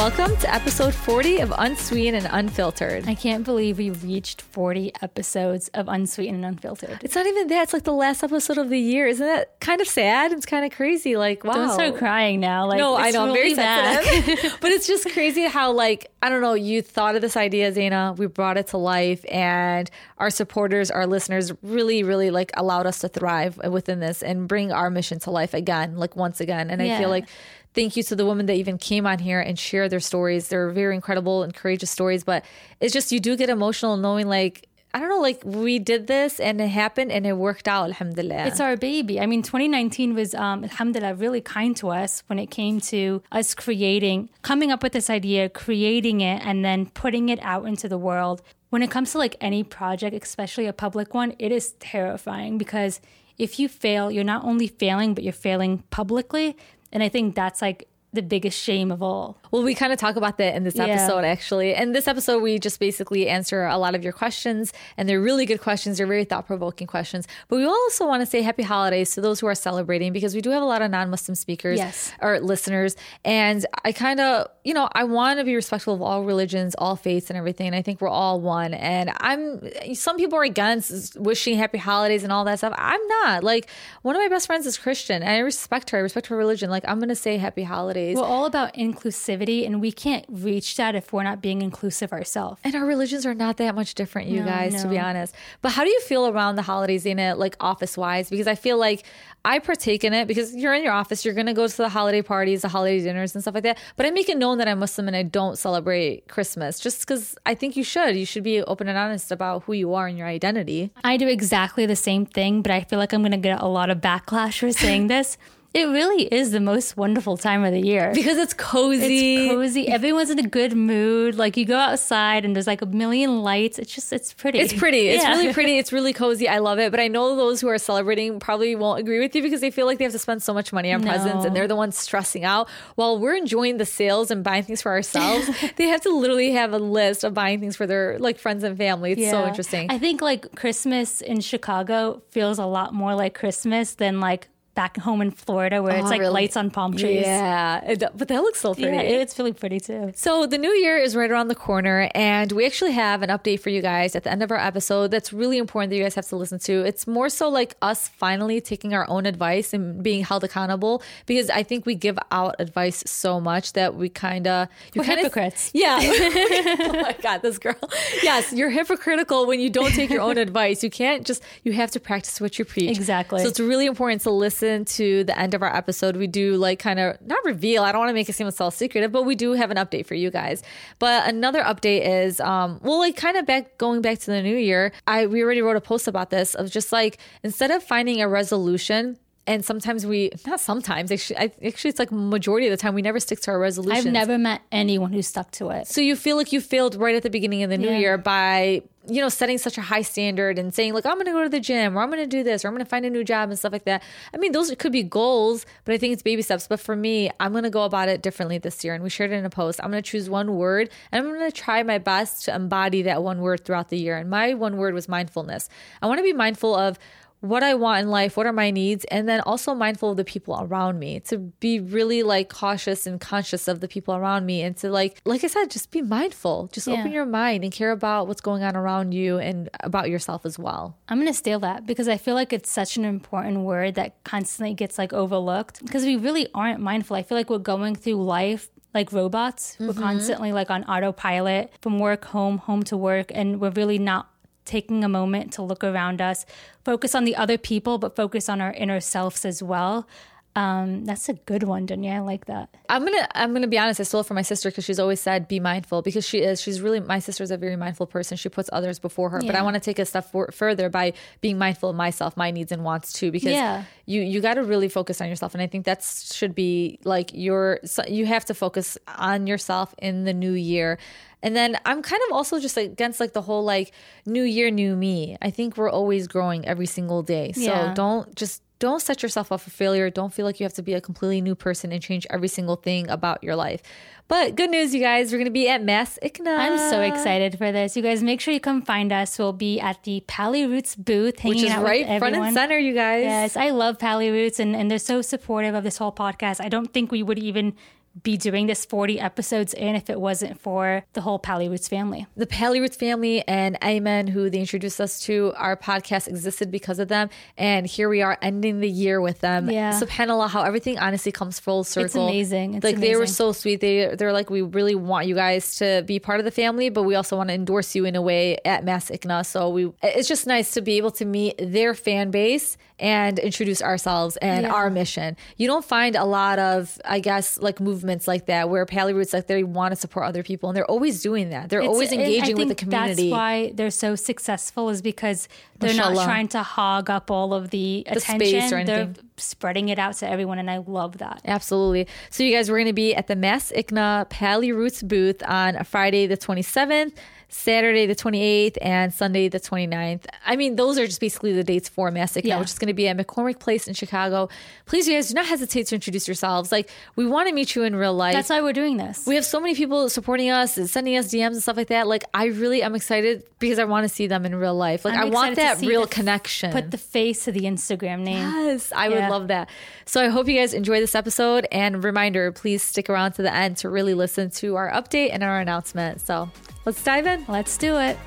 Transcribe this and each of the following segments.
Welcome to episode 40 of Unsweetened and Unfiltered. I can't believe we reached 40 episodes of Unsweetened and Unfiltered. It's not even that. It's like the last episode of the year. Isn't that kind of sad? It's kind of crazy. Like, wow. Don't start crying now. Like, no, I know. I'm very sensitive. but it's just crazy how, like, I don't know, you thought of this idea, Zaina. We brought it to life, and our supporters, our listeners really, really, like, allowed us to thrive within this and bring our mission to life again, like, once again. And I feel like thank you to the women that even came on here and shared their stories. They're very incredible and courageous stories, but it's just you do get emotional knowing like I don't know, like we did this and it happened and it worked out, alhamdulillah. It's our baby. I mean, 2019 was, um, alhamdulillah, really kind to us when it came to us creating, coming up with this idea, creating it, and then putting it out into the world. When it comes to like any project, especially a public one, it is terrifying because if you fail, you're not only failing, but you're failing publicly. And I think that's like the biggest shame of all. Well, we kind of talk about that in this Yeah. episode, actually. And this episode, we just basically answer a lot of your questions, and they're really good questions. They're very thought provoking questions. But we also want to say happy holidays to those who are celebrating because we do have a lot of non Muslim speakers Yes. or listeners. And I kind of, you know, I want to be respectful of all religions, all faiths, and everything. And I think we're all one. And I'm, some people are against wishing happy holidays and all that stuff. I'm not. Like, one of my best friends is Christian, and I respect her. I respect her religion. Like, I'm going to say happy holidays. We're all about inclusivity, and we can't reach that if we're not being inclusive ourselves. And our religions are not that much different, you No, guys, to be honest. But how do you feel around the holidays in it, like office wise? Because I feel like I partake in it because you're in your office, you're going to go to the holiday parties, the holiday dinners, and stuff like that. But I make it known that I'm Muslim and I don't celebrate Christmas just because I think you should. You should be open and honest about who you are and your identity. I do exactly the same thing, but I feel like I'm going to get a lot of backlash for saying this. It really is the most wonderful time of the year. Because it's cozy. It's cozy. Everyone's in a good mood. Like you go outside and there's like a million lights. It's just, it's pretty. It's pretty. It's Yeah. really pretty. It's really cozy. I love it. But I know those who are celebrating probably won't agree with you because they feel like they have to spend so much money on No. presents and they're the ones stressing out. While we're enjoying the sales and buying things for ourselves, they have to literally have a list of buying things for their like friends and family. It's so interesting. I think like Christmas in Chicago feels a lot more like Christmas than like back home in Florida where it's Oh, like really? lights on palm trees. yeah, but that looks so pretty. Yeah, it's really pretty too. So the new year is right around the corner, and we actually have an update for you guys at the end of our episode that's really important that you guys have to listen to. It's more so like us finally taking our own advice and being held accountable because I think we give out advice so much that we kind of you We're kind of hypocrites. Yeah. oh my god, this girl. Yes, you're hypocritical when you don't take your own advice. You can't just you have to practice what you preach. Exactly. So it's really important to listen to the end of our episode. We do like kind of not reveal. I don't want to make it seem it's all secretive, but we do have an update for you guys. But another update is, um, well, like kind of back going back to the new year. I we already wrote a post about this of just like instead of finding a resolution. And sometimes we, not sometimes, actually, I, actually, it's like majority of the time we never stick to our resolutions. I've never met anyone who stuck to it. So you feel like you failed right at the beginning of the new Yeah. year by, you know, setting such a high standard and saying like I'm going to go to the gym or I'm going to do this or I'm going to find a new job and stuff like that. I mean, those could be goals, but I think it's baby steps. But for me, I'm going to go about it differently this year and we shared it in a post. I'm going to choose one word and I'm going to try my best to embody that one word throughout the year. And my one word was mindfulness. I want to be mindful of what I want in life, what are my needs, and then also mindful of the people around me to be really like cautious and conscious of the people around me and to like, like I said, just be mindful. Just Yeah. open your mind and care about what's going on around you and about yourself as well. I'm going to steal that because I feel like it's such an important word that constantly gets like overlooked because we really aren't mindful. I feel like we're going through life like robots. We're mm-hmm. constantly like on autopilot from work home, home to work, and we're really not taking a moment to look around us, focus on the other people, but focus on our inner selves as well. Um, that's a good one, Dunya. I like that. I'm gonna I'm gonna be honest. I stole it from my sister because she's always said be mindful because she is. She's really my sister's a very mindful person. She puts others before her. But I want to take a step for, further by being mindful of myself, my needs and wants too. Because Yeah. you you got to really focus on yourself, and I think that should be like your so you have to focus on yourself in the new year. And then I'm kind of also just against like the whole like new year, new me. I think we're always growing every single day. So Yeah. don't just don't set yourself up for failure. Don't feel like you have to be a completely new person and change every single thing about your life. But good news, you guys, we're going to be at MAS ICNA. I'm so excited for this. You guys, make sure you come find us. We'll be at the Paliroots booth, hanging Which is out right with front everyone. and center, you guys. Yes, I love Paliroots, and, and they're so supportive of this whole podcast. I don't think we would even be doing this 40 episodes in if it wasn't for the whole Paliroots family. The Paliroots family and Amen, who they introduced us to, our podcast existed because of them. And here we are ending the year with them. Yeah. SubhanAllah, how everything honestly comes full circle. It's amazing. It's like they were so sweet. They they're like, we really want you guys to be part of the family, but we also want to endorse you in a way at MAS ICNA. So we it's just nice to be able to meet their fan base and introduce ourselves and Yeah. our mission. You don't find a lot of, I guess, like movements like that where Paliroots like they want to support other people and they're always doing that. They're It's- always engaging with the community. That's why they're so successful is because they're Mashallah. not trying to hog up all of the, space attention. they're spreading it out to everyone, and I love that. Absolutely. So, you guys, we're going to be at the MAS ICNA Paliroots booth on Friday the 27th, Saturday the 28th, and Sunday the 29th. I mean, those are just basically the dates for MAS ICNA, Yeah. which is going to be at McCormick Place in Chicago. Please, you guys, do not hesitate to introduce yourselves. Like, we want to meet you in real life. That's why we're doing this. we have so many people supporting us and sending us DMs and stuff like that. Like, I really am excited because I want to see them in real life. Like, I'm I want that real connection. Put the face to the Instagram name. Yes, I would love that. So I hope you guys enjoy this episode. And reminder, please stick around to the end to really listen to our update and our announcement. So let's dive in. Let's do it.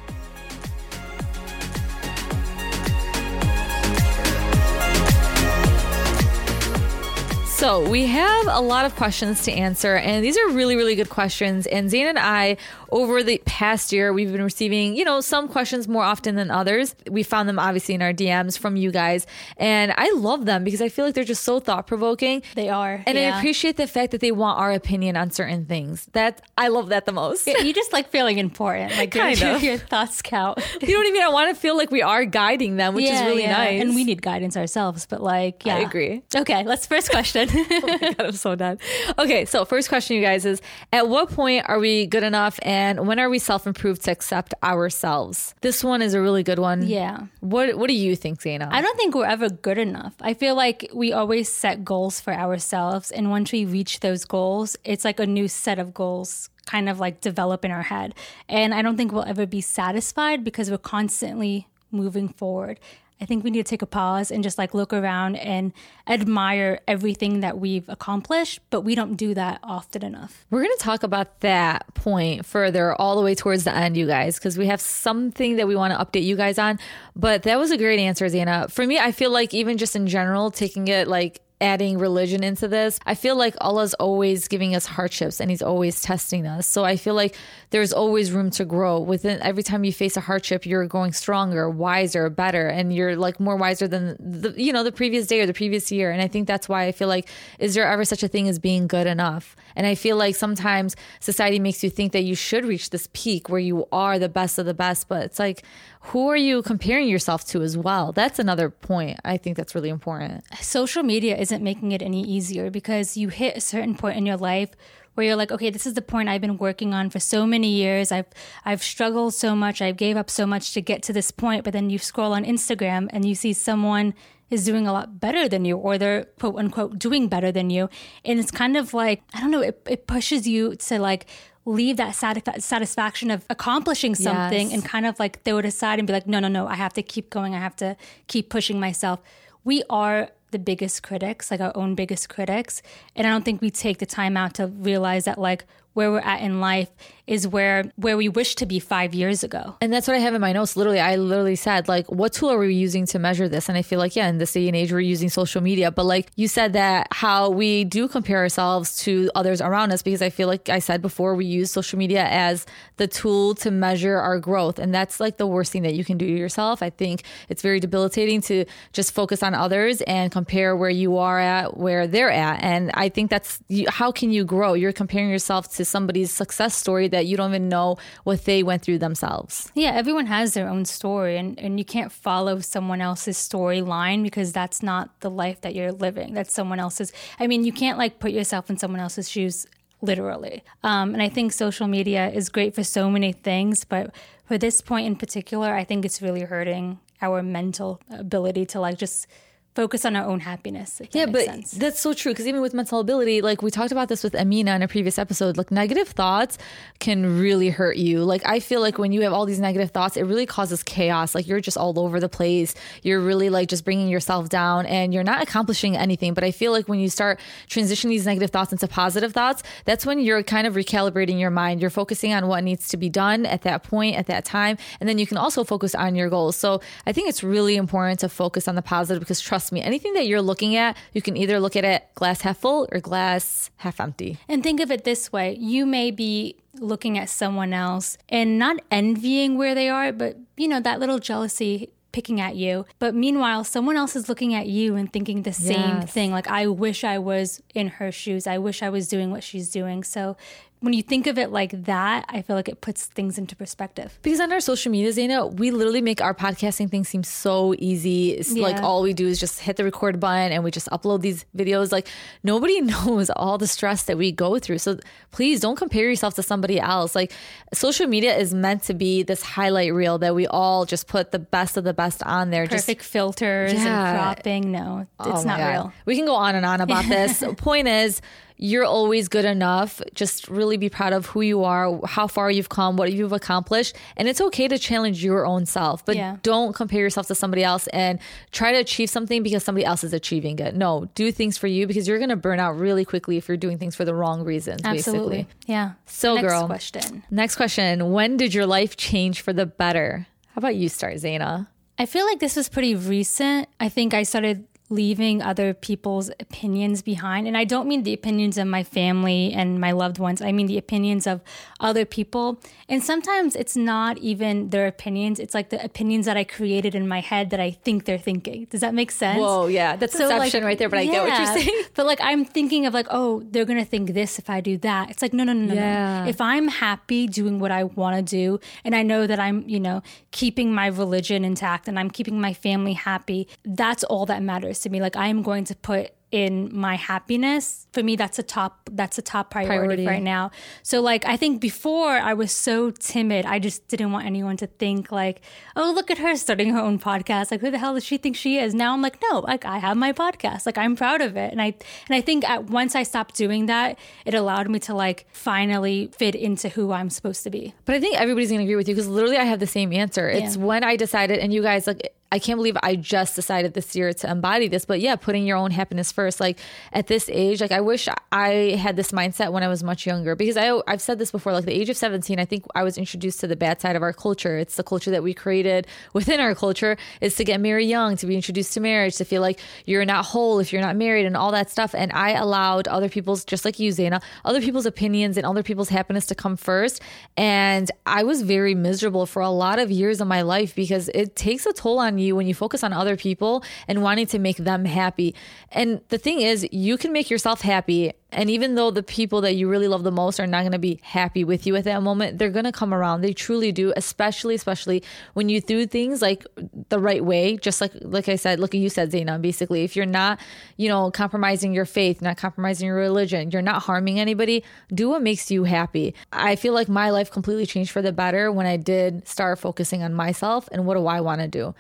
So we have a lot of questions to answer, and these are really, really good questions. And Zane and I, over the past year, we've been receiving, you know, some questions more often than others. We found them obviously in our DMs from you guys, and I love them because I feel like they're just so thought provoking. They are. And I appreciate the fact that they want our opinion on certain things. That I love that the most. you just like feeling important. Like Kind your, of. your thoughts count. You know what I mean? I want to feel like we are guiding them, which is really yeah. nice. And we need guidance ourselves, but like, yeah. I agree. Okay, let's first question. oh my God, I'm so done. Okay, so first question, you guys, is at what point are we good enough and when are we self improved to accept ourselves? This one is a really good one. yeah. What What do you think, Zaina? I don't think we're ever good enough. I feel like we always set goals for ourselves. And once we reach those goals, it's like a new set of goals kind of like develop in our head. And I don't think we'll ever be satisfied because we're constantly moving forward. I think we need to take a pause and just like look around and admire everything that we've accomplished, but we don't do that often enough. We're going to talk about that point further all the way towards the end, you guys, because we have something that we want to update you guys on. But that was a great answer, Zaina. For me, I feel like even just in general, taking it like adding religion into this, I feel like Allah's always giving us hardships and He's always testing us. So I feel like there's always room to grow. Within every time you face a hardship, you're going stronger, wiser, better, and you're like more wiser than the you know the previous day or the previous year. And I think that's why I feel like is there ever such a thing as being good enough? And I feel like sometimes society makes you think that you should reach this peak where you are the best of the best, but it's like who are you comparing yourself to as well? That's another point. I think that's really important. social media isn't making it any easier because you hit a certain point in your life where you're like, okay, this is the point I've been working on for so many years. I've I've struggled so much. I've gave up so much to get to this point. But then you scroll on Instagram and you see someone is doing a lot better than you, or they're quote unquote doing better than you, and it's kind of like I don't know. It, it pushes you to like leave that satisfa- satisfaction of accomplishing something Yes. and kind of like throw it aside and be like, no, no, no, I have to keep going. I have to keep pushing myself. We are the biggest critics, like our own biggest critics. And I don't think we take the time out to realize that like where we're at in life is where where we wish to be five years ago. And that's what I have in my notes. Literally, I literally said, like, what tool are we using to measure this? And I feel like, yeah, in this day and age, we're using social media. But like you said, that how we do compare ourselves to others around us, because I feel like I said before, we use social media as the tool to measure our growth. And that's like the worst thing that you can do to yourself. I think it's very debilitating to just focus on others and compare where you are at, where they're at. And I think that's how can you grow? You're comparing yourself to somebody's success story that you don't even know what they went through themselves. Yeah, everyone has their own story and, and you can't follow someone else's storyline because that's not the life that you're living. That's someone else's I mean, you can't like put yourself in someone else's shoes literally. Um, and I think social media is great for so many things, but for this point in particular, I think it's really hurting our mental ability to like just focus on our own happiness. that Yeah, makes but sense. that's so true. Because even with mental ability, like we talked about this with Amina in a previous episode, like negative thoughts can really hurt you. Like I feel like when you have all these negative thoughts, it really causes chaos. Like you're just all over the place. You're really like just bringing yourself down and you're not accomplishing anything. But I feel like when you start transitioning these negative thoughts into positive thoughts, that's when you're kind of recalibrating your mind. You're focusing on what needs to be done at that point, at that time. And then you can also focus on your goals. So I think it's really important to focus on the positive because trust me, anything that you're looking at, you can either look at it glass half full or glass half empty. And think of it this way you may be looking at someone else and not envying where they are, but you know, that little jealousy picking at you. But meanwhile, someone else is looking at you and thinking the same Yes. thing. Like, I wish I was in her shoes. I wish I was doing what she's doing. So when you think of it like that, I feel like it puts things into perspective. Because on our social media, Zaina, we literally make our podcasting thing seem so easy. It's like all we do is just hit the record button and we just upload these videos. Like nobody knows all the stress that we go through. So please don't compare yourself to somebody else. Like social media is meant to be this highlight reel that we all just put the best of the best on there. Just Perfect filters Yeah. and cropping. No, Oh it's my not God. real. We can go on and on about this. Point is, you're always good enough. Just really be proud of who you are, how far you've come, what you've accomplished. And it's okay to challenge your own self, but Yeah. don't compare yourself to somebody else and try to achieve something because somebody else is achieving it. No, do things for you because you're going to burn out really quickly if you're doing things for the wrong reasons, Absolutely. basically. Yeah. So, Next girl. question. Next question When did your life change for the better? How about you start, Zaina? I feel like this was pretty recent. I think I started leaving other people's opinions behind. And I don't mean the opinions of my family and my loved ones, I mean the opinions of other people. And sometimes it's not even their opinions, it's like the opinions that I created in my head that I think they're thinking. Does that make sense? Whoa, yeah, that's So, deception like, right there, but I get what you're saying. But like I'm thinking of like, oh, they're gonna think this if I do that. It's like no, no, no, no, Yeah. no. If I'm happy doing what I want to do, and I know that I'm, you know, keeping my religion intact and I'm keeping my family happy, that's all that matters to me. Like I'm going to put in my happiness for me that's a top that's a top priority, Priority. right now so like i think before i was so timid i just didn't want anyone to think like oh look at her starting her own podcast like who the hell does she think she is now i'm like no like i have my podcast like i'm proud of it and i and i think at, once i stopped doing that it allowed me to like finally fit into who i'm supposed to be But I think everybody's gonna agree with you because literally I have the same answer. It's when I decided, and you guys like. I can't believe I just decided this year to embody this, but yeah, putting your own happiness first. Like at this age, like I wish I had this mindset when I was much younger because I I've said this before. Like the age of seventeen, I think I was introduced to the bad side of our culture. It's the culture that we created within our culture is to get married young, to be introduced to marriage, to feel like you're not whole if you're not married, and all that stuff. And I allowed other people's, just like you, Zaina, other people's opinions and other people's happiness to come first. And I was very miserable for a lot of years of my life because it takes a toll on you when you focus on other people and wanting to make them happy. And the thing is, you can make yourself happy. And even though the people that you really love the most are not going to be happy with you at that moment, they're going to come around. They truly do, especially, especially when you do things like the right way. Just like, like I said, look at you said, Zaina, basically, if you're not, you know, compromising your faith, not compromising your religion, you're not harming anybody, do what makes you happy. I feel like my life completely changed for the better when I did start focusing on myself and what do I want to do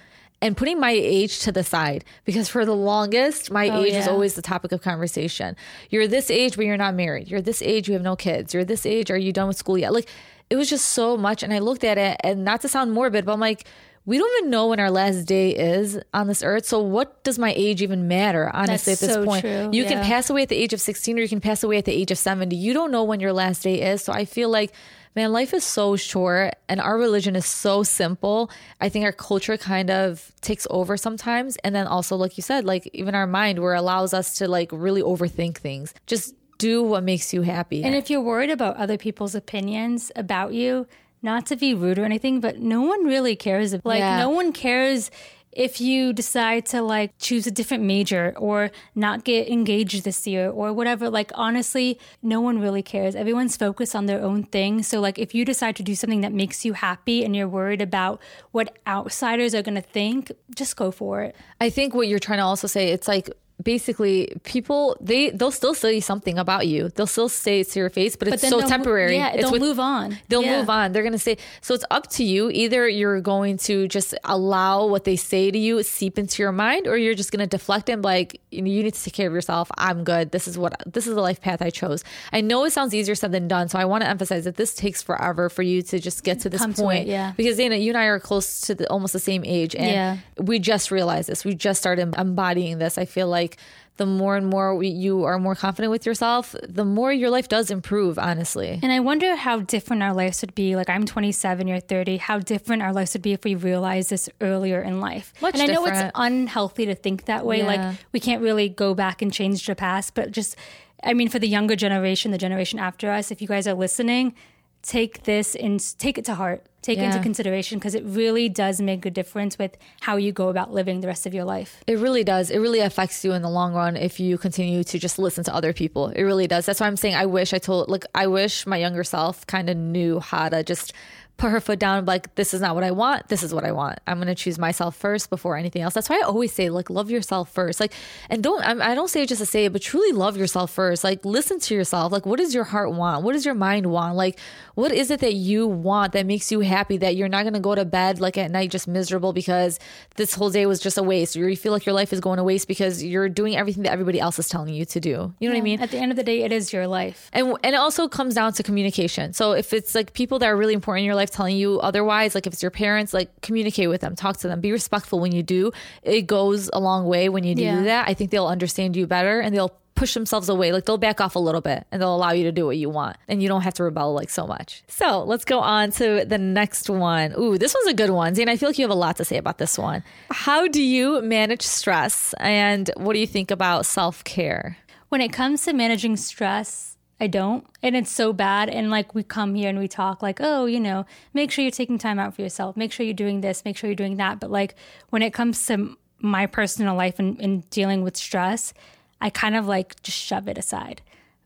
and putting my age to the side because for the longest my Oh, age is yeah. always the topic of conversation. You're this age but you're not married. You're this age you have no kids. You're this age are you done with school yet? Like it was just so much and i looked at it and not to sound morbid but i'm like we don't even know when our last day is on this earth so what does my age even matter honestly That's at this so point? true, you can pass away at the age of 16 or you can pass away at the age of 70 you don't know when your last day is so i feel like man, life is so short and our religion is so simple. I think our culture kind of takes over sometimes. And then also, like you said, like even our mind where it allows us to like really overthink things. Just do what makes you happy. And if you're worried about other people's opinions about you, not to be rude or anything, but no one really cares. About Like, Yeah. no one cares if you decide to like choose a different major or not get engaged this year or whatever. Like, honestly, no one really cares. Everyone's focused on their own thing. So, like, if you decide to do something that makes you happy and you're worried about what outsiders are going to think, just go for it. I think what you're trying to also say, it's like basically people they they'll still say something about you. They'll still say it to your face, but, But it's so temporary. Yeah, it's they'll with- move on. They'll Yeah. move on. They're going to say, so it's up to you. Either you're going to just allow what they say to you seep into your mind, or you're just going to deflect and like, you need to take care of yourself. I'm good. This is what, this is the life path I chose. I know it sounds easier said than done. So I want to emphasize that this takes forever for you to just get to this Come to point. it, yeah. Because Dana, you and I are close to the, almost the same age. And Yeah. we just realized this. We just started embodying this. I feel like the more and more we, you are more confident with yourself, the more your life does improve, honestly. And I wonder how different our lives would be. Like I'm 27, you're 30. How different our lives would be if we realized this earlier in life. Much and I know it's unhealthy to think that way. Yeah. Like we can't really go back and change the past, but just, I mean, for the younger generation, the generation after us, if you guys are listening, take this and take it to heart. Take it into consideration because it really does make a difference with how you go about living the rest of your life. It really does. It really affects you in the long run if you continue to just listen to other people. It really does. That's why I'm saying I wish I told like I wish my younger self kind of knew how to just put her foot down like this is not what I want. This is what I want. I'm going to choose myself first before anything else. That's why I always say like love yourself first. Like and don't I'm, I don't say it just to say it, but truly love yourself first. Like listen to yourself. Like what does your heart want? What does your mind want? Like what is it that you want that makes you happy that you're not going to go to bed like at night just miserable because this whole day was just a waste or you feel like your life is going to waste because you're doing everything that everybody else is telling you to do. You know what I mean? At the end of the day, it is your life. And and it also comes down to communication. So if it's like people that are really important in your life telling you otherwise, like if it's your parents, like communicate with them, talk to them, be respectful when you do. It goes a long way when you do Yeah. that. I think they'll understand you better and they'll push themselves away. Like they'll back off a little bit and they'll allow you to do what you want. And you don't have to rebel like so much. So let's go on to the next one. Ooh, this one's a good one. Zane, I feel like you have a lot to say about this one. How do you manage stress? And what do you think about self care? when it comes to managing stress, I don't. And it's so bad. And like we come here and we talk like, oh, you know, make sure you're taking time out for yourself. Make sure you're doing this. Make sure you're doing that. But like when it comes to my personal life and, and dealing with stress, I kind of like just shove it aside.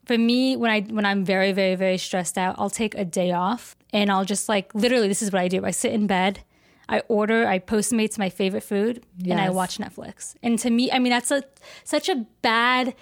For me, when I when I'm very, very, very stressed out, I'll take a day off and I'll just like literally this is what I do. I sit in bed, I order, I Postmates my favorite food, and I watch Netflix. And to me, I mean that's a such a bad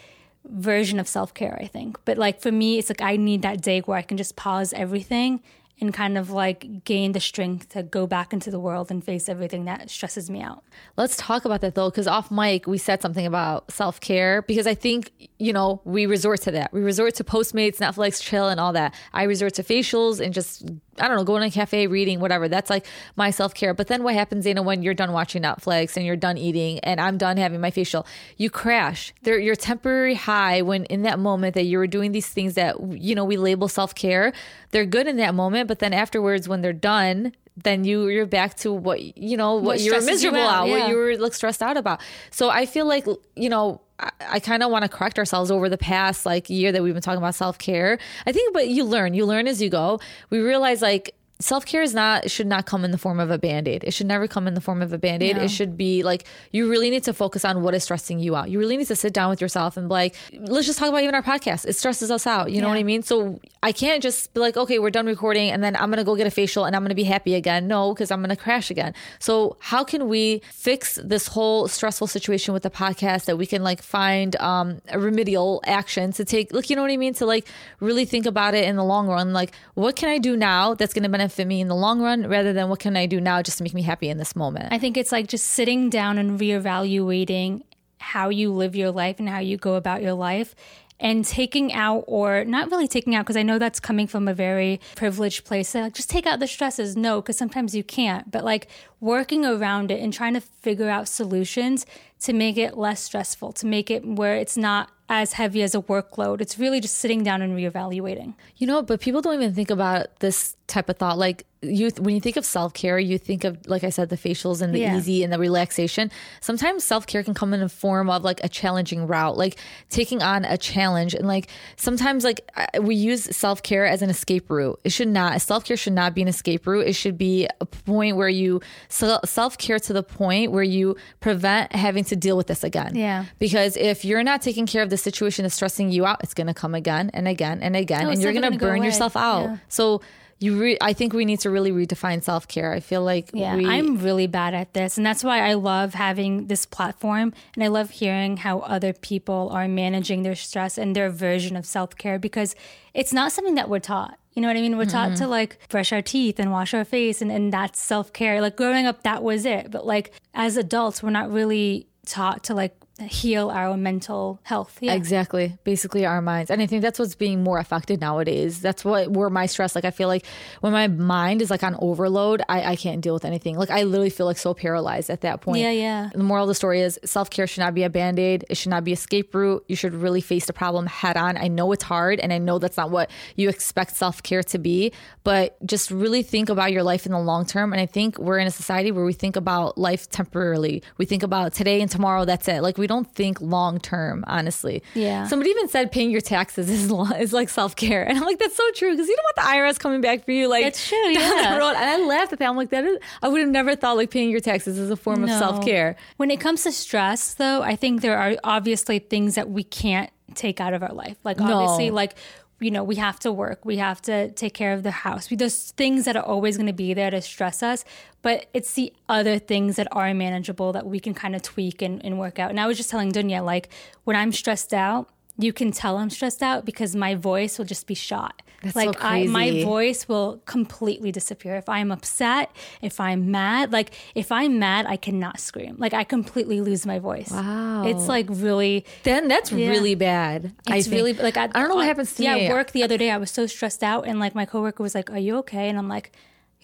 version of self care, I think. But like for me, it's like I need that day where I can just pause everything and kind of like gain the strength to go back into the world and face everything that stresses me out. Let's talk about that though, because off mic we said something about self care because I think you know we resort to that. We resort to Postmates, Netflix, chill, and all that. I resort to facials and just I don't know, going to a cafe, reading, whatever. That's like my self care. But then what happens, Dana, when you're done watching Netflix and you're done eating and I'm done having my facial? You crash. There, your temporary high when in that moment that you were doing these things that you know we label self care. They're good in that moment, but then afterwards, when they're done, then you you're back to what you know what, What you were stresses you miserable out, out, what you were like stressed out about. So I feel like you know I, I kind of want to correct ourselves over the past like year that we've been talking about self care. I think, but you learn, you learn as you go. We realize like. Self care is not should not come in the form of a band aid. It should never come in the form of a band aid. No. It should be like you really need to focus on what is stressing you out. You really need to sit down with yourself and be like, let's just talk about even our podcast. It stresses us out. You know what I mean? So I can't just be like, okay, we're done recording and then I'm gonna go get a facial and I'm gonna be happy again. No, because I'm gonna crash again. So how can we fix this whole stressful situation with the podcast that we can like find um, a remedial action to take? Look, you know what I mean? To like really think about it in the long run. Like, what can I do now that's gonna benefit me in the long run, rather than what can I do now just to make me happy in this moment? I think it's like just sitting down and reevaluating how you live your life and how you go about your life and taking out or not really taking out because I know that's coming from a very privileged place. So, like just take out the stresses. No, because sometimes you can't. But like working around it and trying to figure out solutions to make it less stressful, to make it where it's not as heavy as a workload. It's really just sitting down and reevaluating. You know, but people don't even think about this type of thought. Like you, when you think of self care, you think of, like I said, the facials and the Yeah. easy and the relaxation. Sometimes self care can come in a form of like a challenging route, like taking on a challenge. And like sometimes, like we use self care as an escape route. It should not. Self care should not be an escape route. It should be a point where you self care to the point where you prevent having to deal with this again. Yeah. Because if you're not taking care of the situation is stressing you out, it's going to come again and again and again, No, and you're going to gonna go burn yourself out. Yeah. So you re- I think we need to really redefine self-care. I feel like Yeah, we, I'm really bad at this. And that's why I love having this platform. And I love hearing how other people are managing their stress and their version of self care because it's not something that we're taught. You know what I mean? We're taught mm-hmm. to like brush our teeth and wash our face, and, and that's self care. Like growing up, that was it. But like as adults, we're not really taught to like heal our mental health. Yeah. Exactly. Basically our minds. And I think that's what's being more affected nowadays. That's what where my stress, like I feel like when my mind is like on overload, I, I can't deal with anything. Like I literally feel like so paralyzed at that point. Yeah, yeah. The moral of the story is self care should not be a band aid. It should not be escape route. You should really face the problem head on. I know it's hard and I know that's not what you expect self care to be, but just really think about your life in the long term. And I think we're in a society where we think about life temporarily. We think about today and tomorrow, that's it. Like we don't think long term, honestly. Yeah. Somebody even said paying your taxes is, is like self care. And I'm like, that's so true because you don't want the IRS coming back for you. Like, That's true, yeah. And I laughed at that. I'm like, that is, I would have never thought like paying your taxes is a form of self care. When it comes to stress, though, I think there are obviously things that we can't take out of our life. Like, No. obviously, like, you know, we have to work, we have to take care of the house. We, there's things that are always going to be there to stress us, but it's the other things that are manageable that we can kind of tweak and, and work out. And I was just telling Dunya, like, when I'm stressed out, you can tell I'm stressed out because my voice will just be shot. That's so like I, my voice will completely disappear if I'm upset, if I'm mad. Like if I'm mad, I cannot scream. Like I completely lose my voice. Wow. it's like really. Then that's really bad. I It's really like I, I don't know what happens to yeah, me. at work the other day, I was so stressed out, and like my coworker was like, "Are you okay?" And I'm like,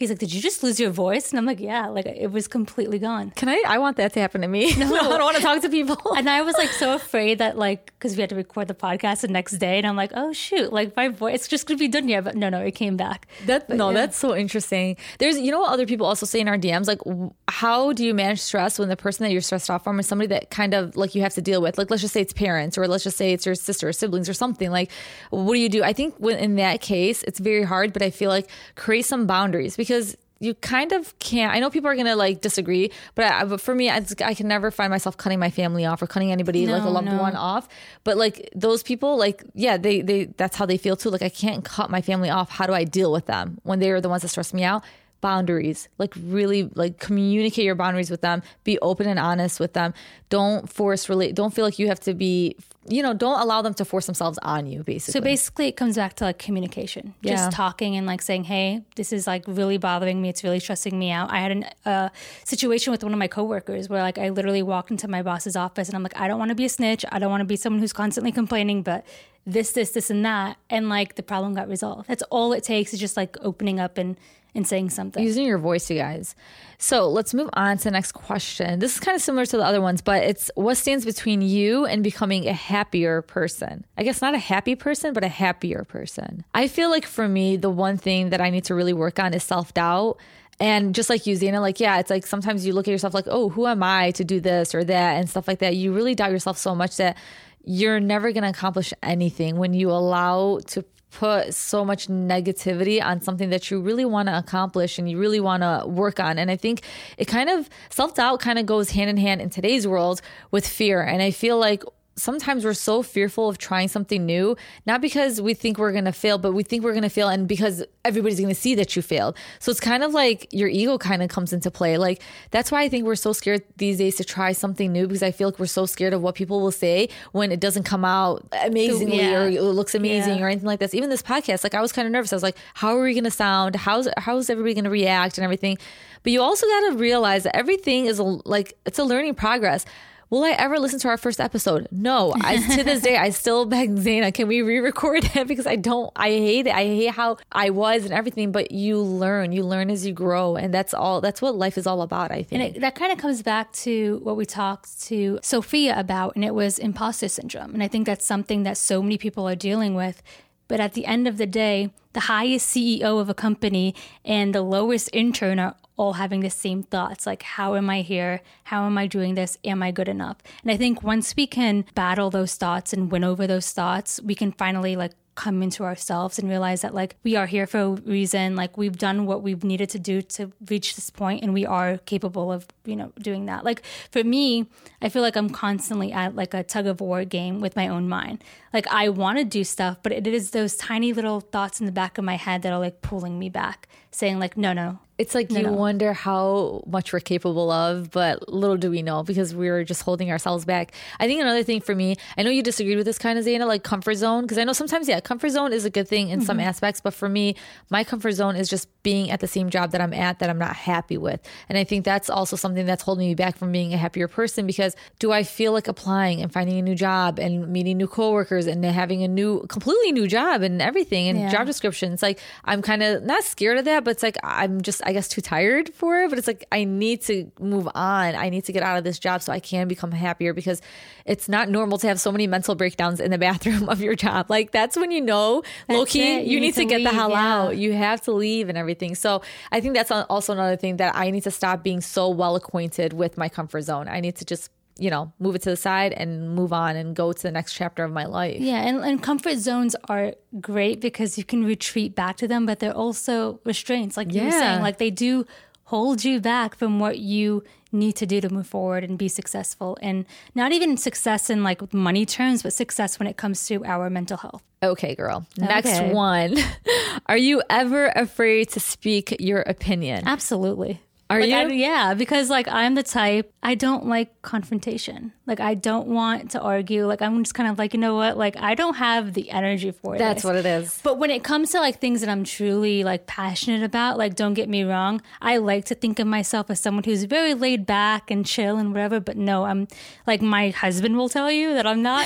"He's like, did you just lose your voice?" And I'm like, "Yeah, like it was completely gone." Can I? I want that to happen to me. No, I don't want to talk to people. And I was like so afraid that like because we had to record the podcast the next day, and I'm like, "Oh shoot!" Like my voice, it's just gonna be done here. But no, no, it came back. That no, yeah. that's so interesting. There's, you know, what other people also say in our DMs, like, how do you manage stress when the person that you're stressed out from is somebody that kind of like you have to deal with? Like, let's just say it's parents, or let's just say it's your sister or siblings or something. Like, what do you do? I think when in that case, it's very hard, but I feel like create some boundaries because you kind of can't. I know people are gonna like disagree, but, I, but for me, I, I can never find myself cutting my family off or cutting anybody like a No, loved no. one off. But like those people, like yeah, they they that's how they feel too. Like I can't cut my family off. How do I deal with them when they are the ones that stress me out? Boundaries, like really, like communicate your boundaries with them. Be open and honest with them. Don't force relate. Don't feel like you have to be. You know, don't allow them to force themselves on you. Basically, So basically, it comes back to like communication, Yeah. just talking and like saying, "Hey, this is like really bothering me. It's really stressing me out." I had a uh, situation with one of my coworkers where like I literally walked into my boss's office and I'm like, "I don't want to be a snitch. I don't want to be someone who's constantly complaining, but this, this, this, and that," and like the problem got resolved. That's all it takes is just like opening up and and saying something. using your voice, you guys. So let's move on to the next question. This is kind of similar to the other ones, but it's what stands between you and becoming a happier person? I guess not a happy person, but a happier person. I feel like for me, the one thing that I need to really work on is self doubt. And just like you, Zaina, like, yeah, it's like sometimes you look at yourself like, oh, who am I to do this or that and stuff like that. You really doubt yourself so much that you're never going to accomplish anything when you allow to put so much negativity on something that you really want to accomplish and you really want to work on. And I think it kind of self doubt kind of goes hand in hand in today's world with fear. And I feel like sometimes we're so fearful of trying something new, not because we think we're going to fail, but we think we're going to fail and because everybody's going to see that you failed. So it's kind of like your ego kind of comes into play. Like that's why I think we're so scared these days to try something new because I feel like we're so scared of what people will say when it doesn't come out amazingly Yeah. or it looks amazing Yeah. or anything like this. Even this podcast, like I was kind of nervous. I was like, how are we going to sound? How's how's everybody going to react and everything? But you also got to realize that everything is a, like it's a learning progress. Will I ever listen to our first episode? No. I, to this day, I still beg Zaina, can we re-record it? Because I don't, I hate it. I hate how I was and everything. But you learn, you learn as you grow, and that's all. That's what life is all about. I think. And it, that kind of comes back to what we talked to Sophia about, and it was imposter syndrome. And I think that's something that so many people are dealing with. But at the end of the day, the highest CEO of a company and the lowest intern are all having the same thoughts like, how am I here? How am I doing this? Am I good enough? And I think once we can battle those thoughts and win over those thoughts, we can finally like come into ourselves and realize that like we are here for a reason like we've done what we've needed to do to reach this point and we are capable of you know doing that. Like for me i feel like i'm constantly at like a tug of war game with my own mind. Like i want to do stuff but it is those tiny little thoughts in the back of my head that are like pulling me back saying like no no It's like you no. wonder how much we're capable of, but little do we know because we're just holding ourselves back. I think another thing for me, I know you disagreed with this kind of Zaina, like comfort zone, because I know sometimes, yeah, comfort zone is a good thing in some mm-hmm. aspects, but for me, my comfort zone is just being at the same job that I'm at that I'm not happy with. And I think that's also something that's holding me back from being a happier person because do I feel like applying and finding a new job and meeting new coworkers and having a new, completely new job and everything and Yeah. job descriptions? Like I'm kind of not scared of that, but it's like I'm just, I guess, too tired for it. But it's like I need to move on. I need to get out of this job so I can become happier because it's not normal to have so many mental breakdowns in the bathroom of your job. Like that's when you know, low key, it. you, need, to, get the hell yeah. out. You have to leave and everything. So I think that's also another thing that I need to stop being so well acquainted with my comfort zone. I need to just, you know, move it to the side and move on and go to the next chapter of my life. Yeah, and, and comfort zones are great because you can retreat back to them, but they're also restraints. Like you were saying, like they do hold you back from what you need to do to move forward and be successful. And not even success in like money terms, but success when it comes to our mental health. Okay, girl. Next one. Are you ever afraid to speak your opinion? Absolutely. Are Like, you? I- yeah, because like I'm the type I don't like confrontation. Like I don't want to argue. Like I'm just kind of like you know what? Like I don't have the energy for it. That's this. what it is. But when it comes to like things that I'm truly like passionate about, like don't get me wrong, I like to think of myself as someone who's very laid back and chill and whatever. But no, I'm like my husband will tell you that I'm not.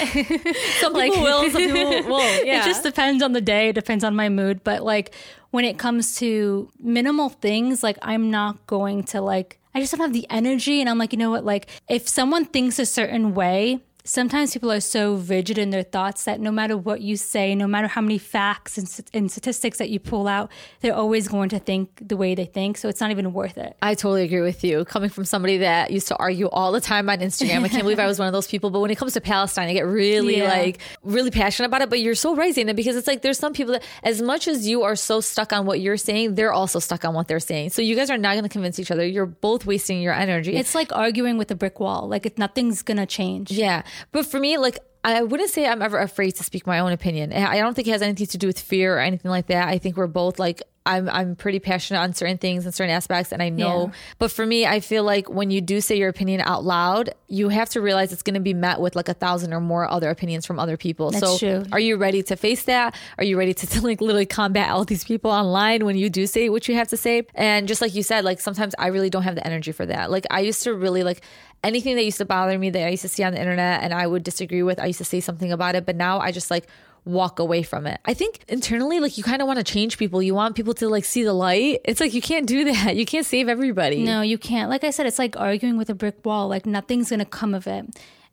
Some people will, some people won't. Yeah. It just depends on the day, it depends on my mood. But like when it comes to minimal things, like I'm not going to like I just don't have the energy and I'm like, you know what, like if someone thinks a certain way, sometimes people are so rigid in their thoughts that no matter what you say, no matter how many facts and, and statistics that you pull out, they're always going to think the way they think. So it's not even worth it. I totally agree with you. Coming from somebody that used to argue all the time on Instagram, I can't believe I was one of those people. But when it comes to Palestine, I get really Yeah. like really passionate about it. But you're so right, Zaina, because it's like there's some people that, as much as you are so stuck on what you're saying, they're also stuck on what they're saying. So you guys are not going to convince each other. You're both wasting your energy. It's like arguing with a brick wall. Like if nothing's going to change. Yeah. But for me, like, I wouldn't say I'm ever afraid to speak my own opinion. I don't think it has anything to do with fear or anything like that. I think we're both like, I'm, I'm pretty passionate on certain things and certain aspects, and I know. Yeah. But for me, I feel like when you do say your opinion out loud, you have to realize it's going to be met with like a thousand or more other opinions from other people. That's so, true. are you ready to face that? Are you ready to, like literally combat all these people online when you do say what you have to say? And just like you said, like sometimes I really don't have the energy for that. Like I used to really like anything that used to bother me that I used to see on the internet and I would disagree with, I used to say something about it. But now I just like walk away from it. I think internally, like you kind of want to change people. You want people to like see the light. It's like you can't do that. You can't save everybody. No, you can't. Like I said, it's like arguing with a brick wall. Like nothing's going to come of it.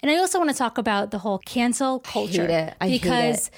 And I also want to talk about the whole cancel culture it. I hate because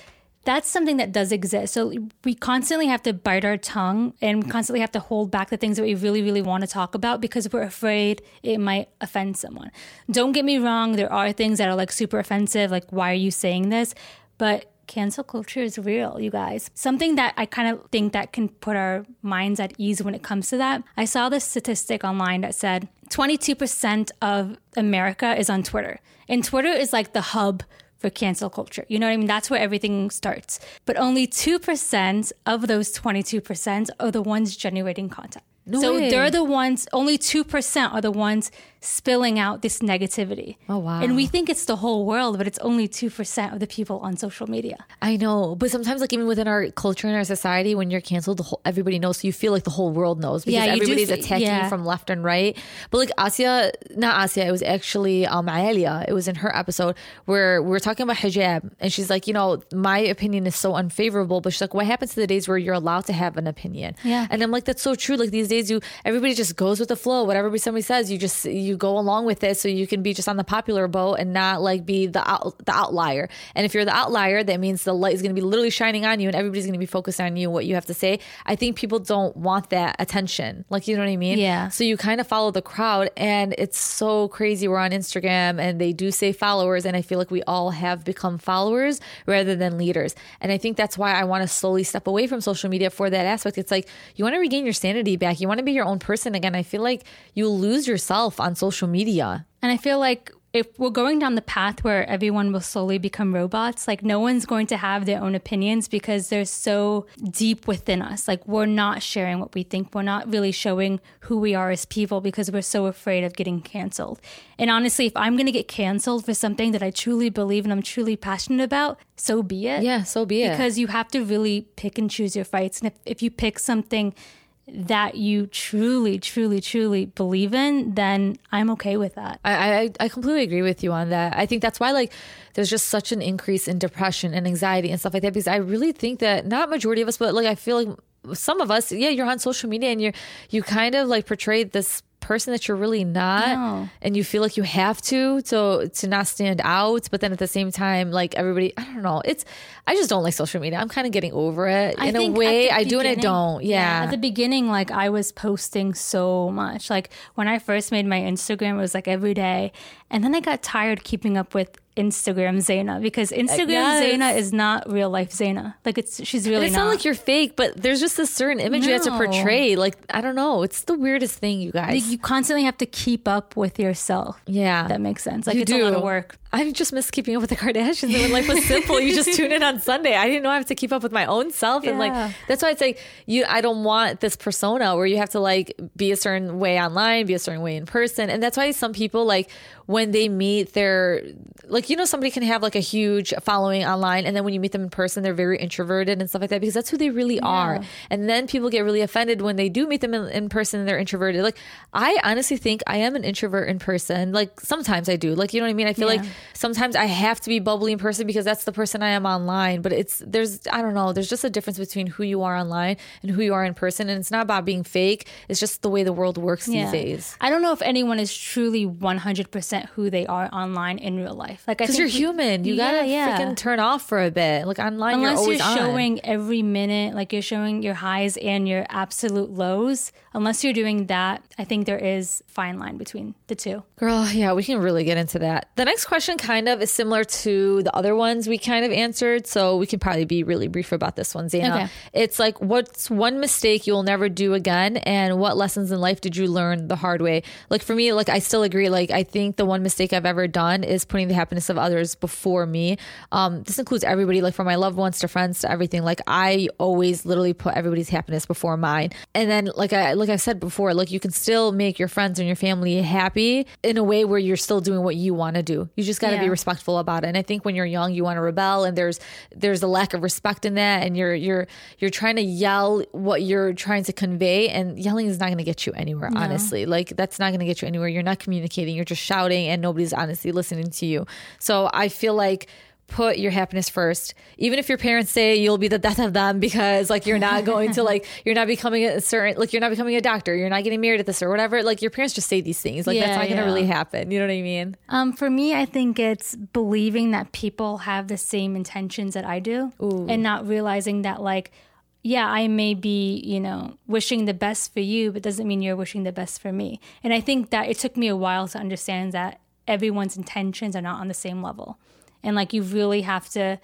that's something that does exist. So we constantly have to bite our tongue and constantly have to hold back the things that we really, really want to talk about because we're afraid it might offend someone. Don't get me wrong, there are things that are like super offensive, like why are you saying this? But cancel culture is real, you guys. Something that I kind of think that can put our minds at ease when it comes to that. I saw this statistic online that said 22% of America is on Twitter. And Twitter is like the hub for cancel culture. You know what I mean? That's where everything starts. But only 2% of those 22% are the ones generating content. so way. they're the ones, only 2% are the ones spilling out this negativity. Oh, wow. And we think it's the whole world, but it's only 2% of the people on social media. I know, but sometimes, like even within our culture and our society, when you're canceled, the whole everybody knows. So you feel like the whole world knows because Yeah, everybody's attacking yeah. you from left and right. But like Asia, not Asia, it was actually um Alia. It was in her episode where we were talking about hijab, and she's like, you know, my opinion is so unfavorable. But she's like, what happens to the days where you're allowed to have an opinion? Yeah. and I'm like, that's so true. Like these days, you everybody just goes with the flow. Whatever somebody says, you just you you go along with it so you can be just on the popular boat and not like be the out, the outlier. And if you're the outlier, that means the light is going to be literally shining on you and everybody's going to be focused on you what you have to say. I think people don't want that attention. Like you know what I mean? Yeah. So you kind of follow the crowd and it's so crazy. We're on Instagram and they do say followers and I feel like we all have become followers rather than leaders. And I think that's why I want to slowly step away from social media for that aspect. It's like you want to regain your sanity back. You want to be your own person again. I feel like you lose yourself on social media. And I feel like if we're going down the path where everyone will slowly become robots, like no one's going to have their own opinions because they're so deep within us. Like we're not sharing what we think. We're not really showing who we are as people because we're so afraid of getting canceled. And honestly, if I'm going to get canceled for something that I truly believe and I'm truly passionate about, so be it. Yeah, so be it. Because you have to really pick and choose your fights. And if, if you pick something that you truly, truly, truly believe in, then I'm okay with that. I, I I completely agree with you on that. I think that's why like there's just such an increase in depression and anxiety and stuff like that because I really think that not majority of us, but like I feel like some of us, yeah, you're on social media and you're you kind of like portrayed this person that you're really not No. and you feel like you have to to to not stand out but then at the same time like everybody i don't know it's i just don't like social media i'm kind of getting over it I in a way i do and i don't yeah, At the beginning, like I was posting so much. Like when I first made my Instagram, it was like every day. And then I got tired keeping up with Instagram Zaina because uh, Instagram Yes. Zaina is not real life Zaina. Like it's she's And really it's not. not like you're fake, but there's just a certain image you have to portray. Like I don't know, it's the weirdest thing, you guys. Like, you constantly have to keep up with yourself. yeah, That makes sense. Like You it's a lot of work. I just miss keeping up with the Kardashians. And when life was simple, you just tune in on Sunday. I didn't know I have to keep up with my own self, and like that's why I say you. I don't want this persona where you have to like be a certain way online, be a certain way in person, and that's why some people like when they meet their like you know somebody can have like a huge following online, and then when you meet them in person, they're very introverted and stuff like that because that's who they really are. And then people get really offended when they do meet them in, in person and they're introverted. Like I honestly think I am an introvert in person. Like sometimes I do. Like you know what I mean. I feel Yeah. like sometimes I have to be bubbly in person because that's the person I am online. But it's there's I don't know. There's just a difference between who you are online and who you are in person, and it's not about being fake. It's just the way the world works these days. I don't know if anyone is truly 100% who they are online in real life. Like I Because you're human, you Yeah, gotta yeah. freaking turn off for a bit. Like online, unless you're you're, always on. showing every minute like you're showing your highs and your absolute lows unless you're doing that i think there is fine line between the two Girl, yeah, we can really get into that. The next question kind of is similar to the other ones we kind of answered, so we can probably be really brief about this one, Zaina. Okay. It's like, what's one mistake you'll never do again, and what lessons in life did you learn the hard way? Like for me, like I still agree. Like I think the one mistake I've ever done is putting the happiness of others before me. Um, this includes everybody, like from my loved ones to friends to everything. Like I always literally put everybody's happiness before mine. And then, like I like I said before, like you can still make your friends and your family happy in a way where you're still doing what you want to do. You just got to be respectful about it. And I think when you're young, you want to rebel, and there's there's a lack of respect in that, and you're you're you're trying to yell what you're trying to convey, and yelling is not going to get you anywhere. Honestly, like that's not going to get you anywhere. You're not communicating. You're just shouting, and nobody's honestly listening to you. So I feel like put your happiness first. Even if your parents say you'll be the death of them because like you're not going to like you're not becoming a certain like you're not becoming a doctor you're not getting married at this or whatever like your parents just say these things. Like that's Yeah, not gonna really happen. You know what i mean? Um, for me i think it's believing that people have the same intentions that i do and not realizing that like yeah i may be you know wishing the best for you but doesn't mean you're wishing the best for me. And i think that it took me a while to understand that everyone's intentions are not on the same level and like you really have to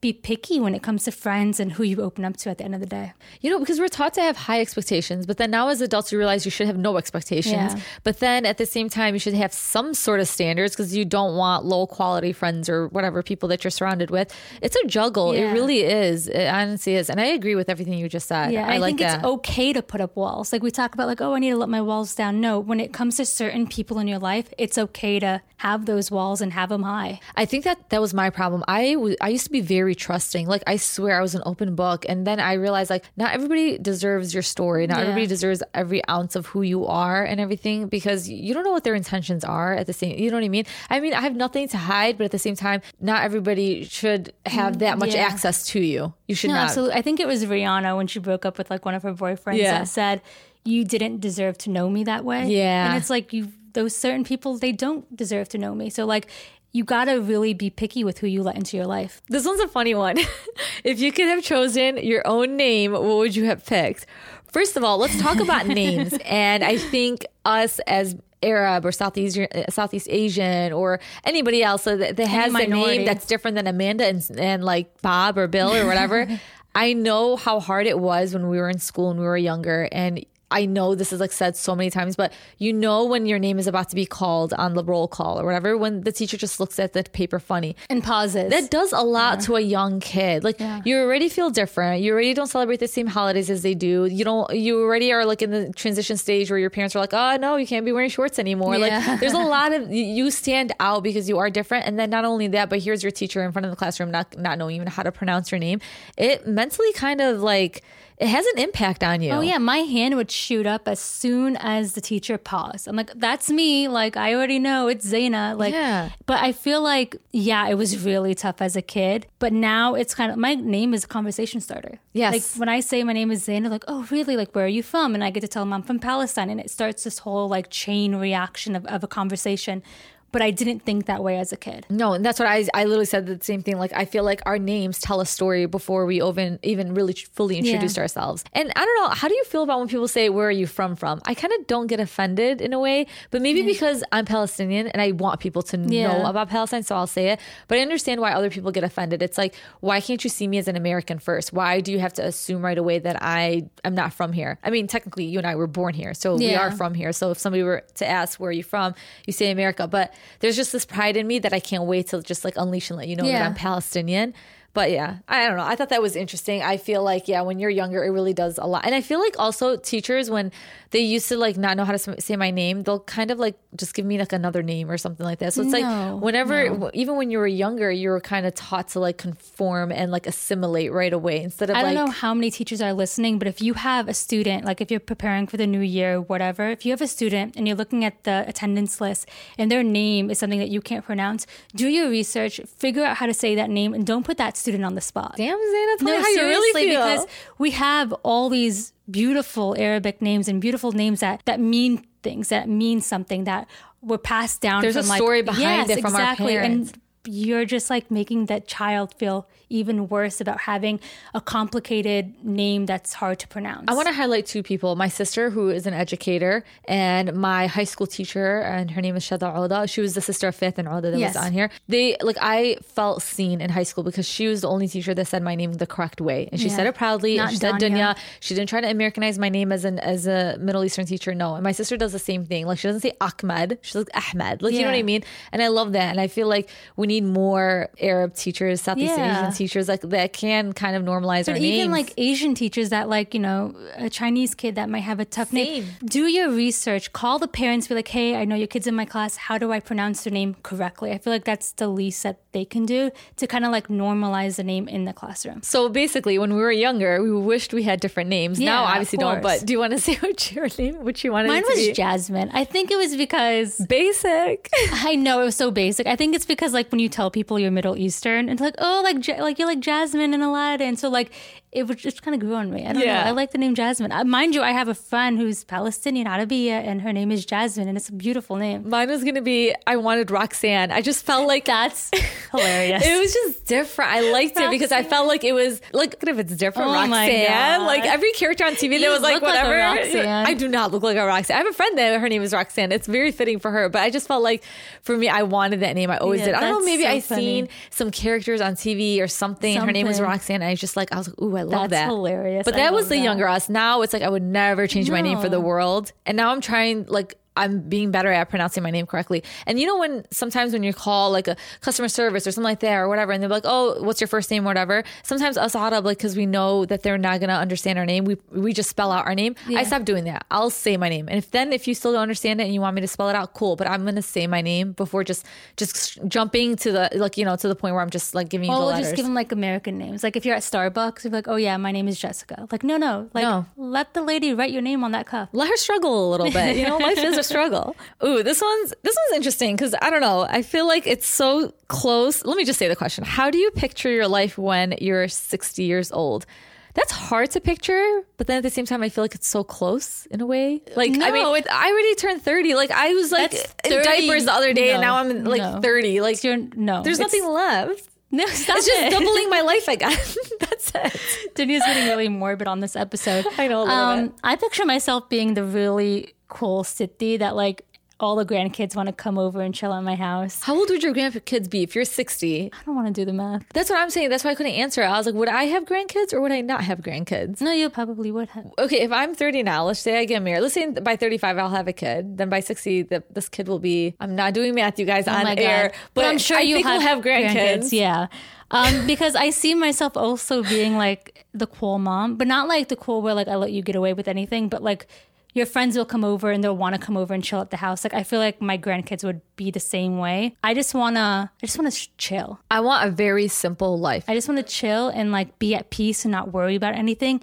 be picky when it comes to friends and who you open up to at the end of the day. You know, because we're taught to have high expectations, but then now as adults, you realize you should have no expectations. Yeah. But then at the same time, you should have some sort of standards because you don't want low quality friends or whatever people that you're surrounded with. It's a juggle. It really is. It honestly is. And I agree with everything you just said. Yeah, I, I, like think that. it's okay to put up walls. Like we talk about, like, oh, I need to let my walls down. No, when it comes to certain people in your life, it's okay to have those walls and have them high. I think that that was my problem. I was I used to be very trusting. Like I swear I was an open book, and then I realized like not everybody deserves your story. Not Yeah. everybody deserves every ounce of who you are and everything because you don't know what their intentions are. At the same, you know what I mean. I mean, I have nothing to hide, but at the same time, not everybody should have that much Yeah. access to you. You should No, not. absolutely. I think it was Rihanna when she broke up with like one of her boyfriends Yeah. that said, "You didn't deserve to know me that way." Yeah. and it's like you those certain people they don't deserve to know me. So like you gotta really be picky with who you let into your life. This one's a funny one. if you could have chosen your own name, what would you have picked? First of all, let's talk about names. And I think us as Arab or Southeast Southeast Asian or anybody else that, that has a name that's different than Amanda and, and like Bob or Bill or whatever. I know how hard it was when we were in school and we were younger, and I know this is like said so many times, but you know when your name is about to be called on the roll call or whatever, when the teacher just looks at the paper funny and pauses. That does a lot yeah. to a young kid. Like yeah. you already feel different. You already don't celebrate the same holidays as they do. You don't. You already are like in the transition stage where your parents are like, "Oh no, you can't be wearing shorts anymore." Yeah. Like there's a lot of you stand out because you are different. And then not only that, but here's your teacher in front of the classroom not not knowing even how to pronounce your name. It mentally kind of like it has an impact on you. Oh yeah, my hand would shoot up as soon as the teacher paused. I'm like, that's me. Like I already know it's Zaina. Like, yeah. but I feel like yeah, it was really tough as a kid. But now it's kind of my name is a conversation starter. Yes. Like when I say my name is Zaina, like oh really? Like where are you from? And I get to tell them I'm from Palestine, and it starts this whole like chain reaction of, of a conversation but I didn't think that way as a kid. No, and that's what I I literally said the same thing. Like I feel like our names tell a story before we even even really fully introduced yeah. ourselves. And I don't know, how do you feel about when people say where are you from from? I kind of don't get offended in a way, but maybe yeah. because I'm Palestinian and I want people to yeah. know about Palestine, so I'll say it. But I understand why other people get offended. It's like, why can't you see me as an American first? Why do you have to assume right away that I am not from here? I mean, technically you and I were born here, so we are from here. So if somebody were to ask where are you from, you say America, but there's just this pride in me that I can't wait to just like unleash and let you know yeah. that I'm Palestinian. But yeah, I don't know. I thought that was interesting. I feel like, yeah, when you're younger, it really does a lot. And I feel like also teachers, when they used to like not know how to say my name, they'll kind of like just give me like another name or something like that. So it's no, like whenever, no. even when you were younger, you were kind of taught to like conform and like assimilate right away instead of I don't like, know how many teachers are listening, but if you have a student, like if you're preparing for the new year, whatever, if you have a student and you're looking at the attendance list and their name is something that you can't pronounce, do your research, figure out how to say that name, and don't put that student on the spot. Damn, Zaina, tell no, how you really feel. Because we have all these beautiful Arabic names and beautiful names that that mean things, that mean something, that were passed down. There's a story behind yes, it from exactly. our parents. And you're just like making that child feel even worse about having a complicated name that's hard to pronounce. I want to highlight two people. My sister, who is an educator, and my high school teacher, and her name is Shada Oda. She was the sister of Fifth and Oda that yes. was on here. They like I felt seen in high school because she was the only teacher that said my name the correct way, and she yeah. said it proudly. Not and she Danya. said Dunya. She didn't try to Americanize my name as an as a Middle Eastern teacher. No, and my sister does the same thing. Like she doesn't say Ahmed, she says Ahmed. Like yeah. you know what I mean? And I love that, and I feel like we need more Arab teachers, Southeast yeah. Asian teachers like that can kind of normalize but our even names. like Asian teachers that like you know a Chinese kid that might have a tough Same. name. Do your research. Call the parents. Be like, hey, I know your kid's in my class. How do I pronounce their name correctly? I feel like that's the least that they can do to kind of like normalize the name in the classroom. So basically, when we were younger, we wished we had different names. Yeah, now, obviously, don't. But do you want to say what your name? What you wanted? Mine was be? Jasmine. I think it was because basic. I know it was so basic. I think it's because like when you tell people you're Middle Eastern, it's like oh like like you're like Jasmine and Aladdin. So like it would just kind of grew on me. I don't yeah. know. I like the name Jasmine. Uh, mind you, I have a friend who's Palestinian, Arabiya, and her name is Jasmine, and it's a beautiful name. Mine was going to be I wanted Roxanne. I just felt like that's hilarious. It was just different. I liked Roxanne. it because I felt like it was like if it's different, oh Roxanne. Like every character on TV that was like whatever. Like I do not look like a Roxanne. I have a friend that her name is Roxanne. It's very fitting for her, but I just felt like for me, I wanted that name. I always yeah, did. I don't know. Maybe so I seen some characters on TV or something. something. Her name was Roxanne. I was just like I was like, ooh, I love That's that. hilarious. But that was the that. younger us. Now it's like I would never change no. my name for the world. And now I'm trying like I'm being better at pronouncing my name correctly. And you know when sometimes when you call like a customer service or something like that or whatever, and they're like, "Oh, what's your first name?" or whatever. Sometimes us Arab, like because we know that they're not gonna understand our name, we we just spell out our name. Yeah. I stop doing that. I'll say my name, and if then if you still don't understand it and you want me to spell it out, cool. But I'm gonna say my name before just just jumping to the like you know to the point where I'm just like giving you the letters. just give them like American names. Like if you're at Starbucks, you're like, "Oh yeah, my name is Jessica." Like no, no, like no. let the lady write your name on that cup. Let her struggle a little bit. You know, life is a struggle. Ooh, this one's this one's interesting because I don't know. I feel like it's so close. Let me just say the question: How do you picture your life when you're 60 years old? That's hard to picture, but then at the same time, I feel like it's so close in a way. Like, I mean, it- I already turned 30. Like, I was like in 30. diapers the other day, and now I'm like no. 30. Like, You're no. there's nothing left. No, stop It's just it. doubling my life again. That's it. Denise is getting really morbid on this episode. I know, Um. I picture myself being the really cool city that like all the grandkids want to come over and chill at my house. How old would your grandkids be if you're 60? I don't want to do the math. That's what I'm saying. That's why I couldn't answer. I was like, would I have grandkids or would I not have grandkids? No, you probably would have. Okay, if I'm 30 now, let's say I get married. Let's say by 35 I'll have a kid. Then by 60, the, this kid will be. I'm not doing math, you guys, on Oh my air, God. but, I'm sure I you have, we'll have grandkids. Yeah. Um, because I see myself also being like the cool mom, but not like the cool where like I let you get away with anything, but like your friends will come over and they'll want to come over and chill at the house. Like I feel like my grandkids would be the same way. I just wanna, I just wanna sh- chill. I want a very simple life. I just want to chill and like be at peace and not worry about anything.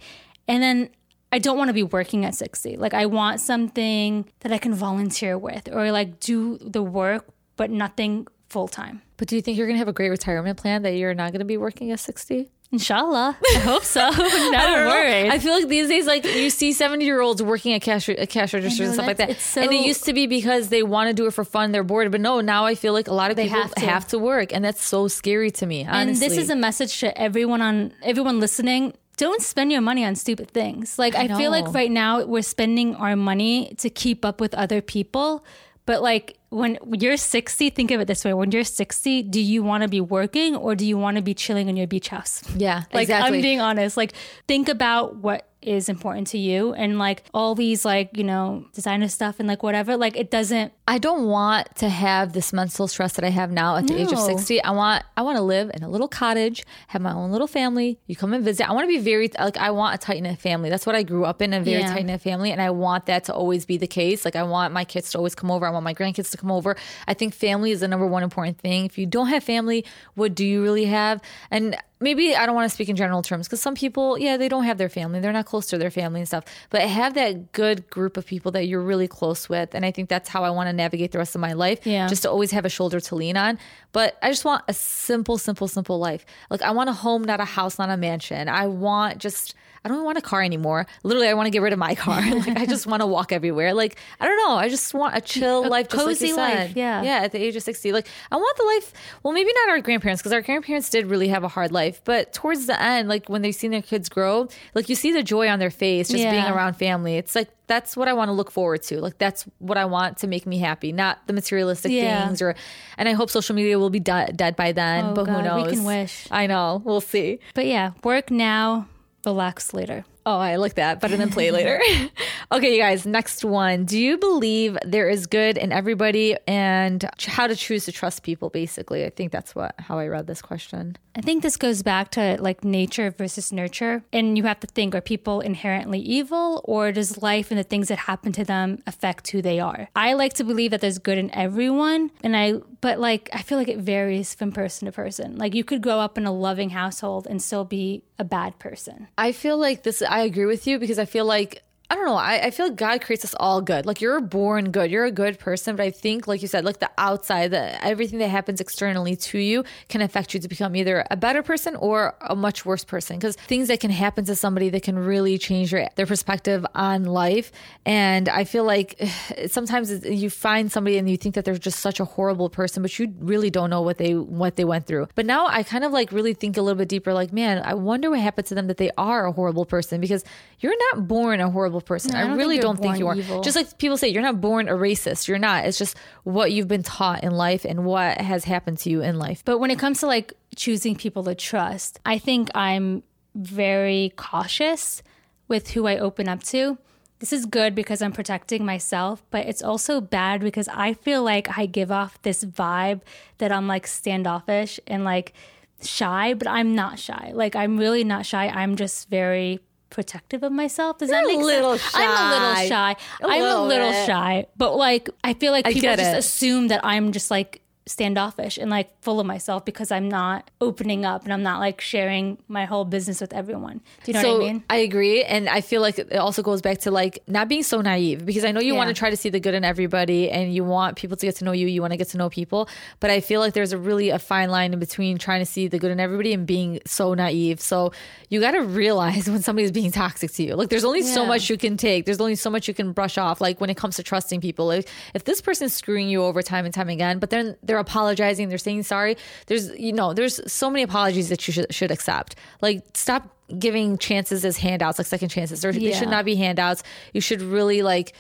And then I don't want to be working at 60. Like I want something that I can volunteer with or like do the work, but nothing full time. But do you think you're going to have a great retirement plan that you're not going to be working at 60? Inshallah. I hope so. not worried. I feel like these days, like you see 70 year olds working at cash, at uh, cash registers know, and stuff like that. so- and it used to be because they want to do it for fun, they're bored. But no, now I feel like a lot of people have to. have to work. And that's so scary to me, honestly. and this is a message to everyone on everyone listening. Don't spend your money on stupid things. Like I, feel like right now we're spending our money to keep up with other people. But like when you're 60, think of it this way. When you're 60, do you want to be working or do you want to be chilling in your beach house? yeah, Like exactly. I'm being honest. Like think about what is important to you and like all these like, you know, designer stuff and like whatever. Like it doesn't I don't want to have this mental stress that I have now at the age of 60. I want I want to live in a little cottage, have my own little family. You come and visit. I want to be very like I want a tight knit family. That's what I grew up in, a very Yeah. tight knit family and I want that to always be the case. Like I want my kids to always come over. I want my grandkids to come over. I think family is the number one important thing. If you don't have family, what do you really have? And maybe I don't want to speak in general terms because some people, yeah, they don't have their family. They're not close to their family and stuff. But have that good group of people that you're really close with. And I think that's how I want to navigate the rest of my life. Yeah. Just to always have a shoulder to lean on. But I just want a simple, simple, simple life. Like I want a home, not a house, not a mansion. I want just I don't want a car anymore. Literally, I want to get rid of my car. like I just want to walk everywhere. Like I don't know. I just want a chill life, just like cozy you life, said. yeah. yeah. At the age of sixty, like I want the life. Well, maybe not our grandparents because our grandparents did really have a hard life. But towards the end, like when they've seen their kids grow, like you see the joy on their face just being around family. It's like that's what I want to look forward to. Like that's what I want to make me happy, not the materialistic Yeah. things. Or and I hope social media will be de- dead by then. Oh, but who knows? we can wish. I know. We'll see. But yeah, work now, relax later. Oh, I like that. Better than play later. okay, you guys, next one. Do you believe there is good in everybody and how to choose to trust people, basically? I think that's what how I read this question. I think this goes back to like nature versus nurture. And you have to think are people inherently evil or does life and the things that happen to them affect who they are? I like to believe that there's good in everyone. And I, but like, I feel like it varies from person to person. Like, you could grow up in a loving household and still be a bad person. I feel like this, I agree with you because I feel like, I don't know, I, I feel like God creates us all good. Like you're born good, you're a good person. But I think, like you said, like the outside, the, everything that happens externally to you can affect you to become either a better person or a much worse person. Because things that can happen to somebody that can really change your, their perspective on life. And I feel like sometimes you find somebody and you think that they're just such a horrible person, but you really don't know what they what they went through. But now I kind of like really think a little bit deeper. Like, man, I wonder what happened to them that they are a horrible person because you're not born a horrible person. No, I don't really don't think you are. evil. Just like people say, you're not born a racist. You're not. It's just what you've been taught in life and what has happened to you in life. But when it comes to like choosing people to trust, I think I'm very cautious with who I open up to. This is good because I'm protecting myself, but it's also bad because I feel like I give off this vibe that I'm like standoffish and like shy, but I'm not shy. Like I'm really not shy. I'm just very protective of myself. Does that You're a make little sense? I'm a little shy. shy. A I'm a little bit. shy, but like I feel like people just assume that I'm just like standoffish and like full of myself because I'm not opening up and I'm not like sharing my whole business with everyone. Do you know so what I mean? I agree. And I feel like it also goes back to like not being so naive because I know you Yeah. want to try to see the good in everybody and you want people to get to know you. You want to get to know people. But I feel like there's a really a fine line in between trying to see the good in everybody and being so naive. So you got to realize when somebody's being toxic to you. Like there's only so much you can take. There's only so much you can brush off. Like when it comes to trusting people, like if this person's screwing you over time and time again, but then they're apologizing, they're saying sorry. There's you know there's so many apologies that you should should accept. Like stop giving chances as handouts, like second chances. There, They should not be handouts. You should really like.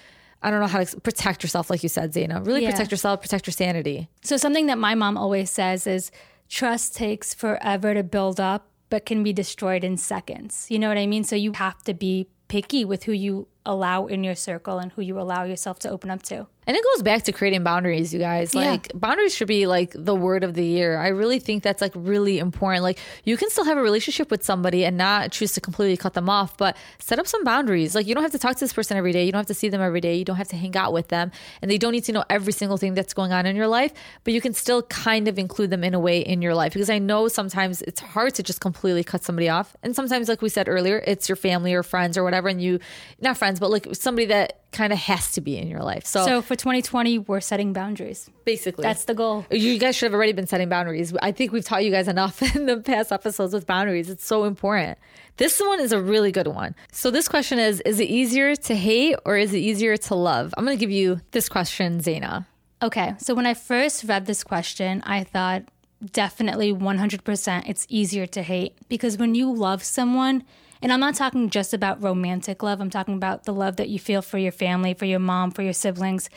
I don't know how to protect yourself, like you said, Zaina. Really Yeah. protect yourself, protect your sanity. So something that my mom always says is trust takes forever to build up, but can be destroyed in seconds. You know what I mean? So you have to be picky with who you allow in your circle and who you allow yourself to open up to. And it goes back to creating boundaries, you guys. Yeah. Like boundaries should be like the word of the year. I really think that's like really important. Like you can still have a relationship with somebody and not choose to completely cut them off, but set up some boundaries. Like you don't have to talk to this person every day. You don't have to see them every day. You don't have to hang out with them. And they don't need to know every single thing that's going on in your life, but you can still kind of include them in a way in your life because I know sometimes it's hard to just completely cut somebody off. And sometimes like we said earlier, it's your family or friends or whatever and you not friends, but like somebody that kind of has to be in your life. So for 2020, we're setting boundaries. basically That's the goal. you guys should have already been setting boundaries. I think we've taught you guys enough in the past episodes with boundaries. It's so important. This one is a really good one. So this question is is it easier to hate or is it easier to love? I'm going to give you this question, Zaina. Okay, so when I first read this question, I thought definitely 100% it's easier to hate because when you love someone, and I'm not talking just about romantic love, I'm talking about the love that you feel for your family, for your mom, for your siblings.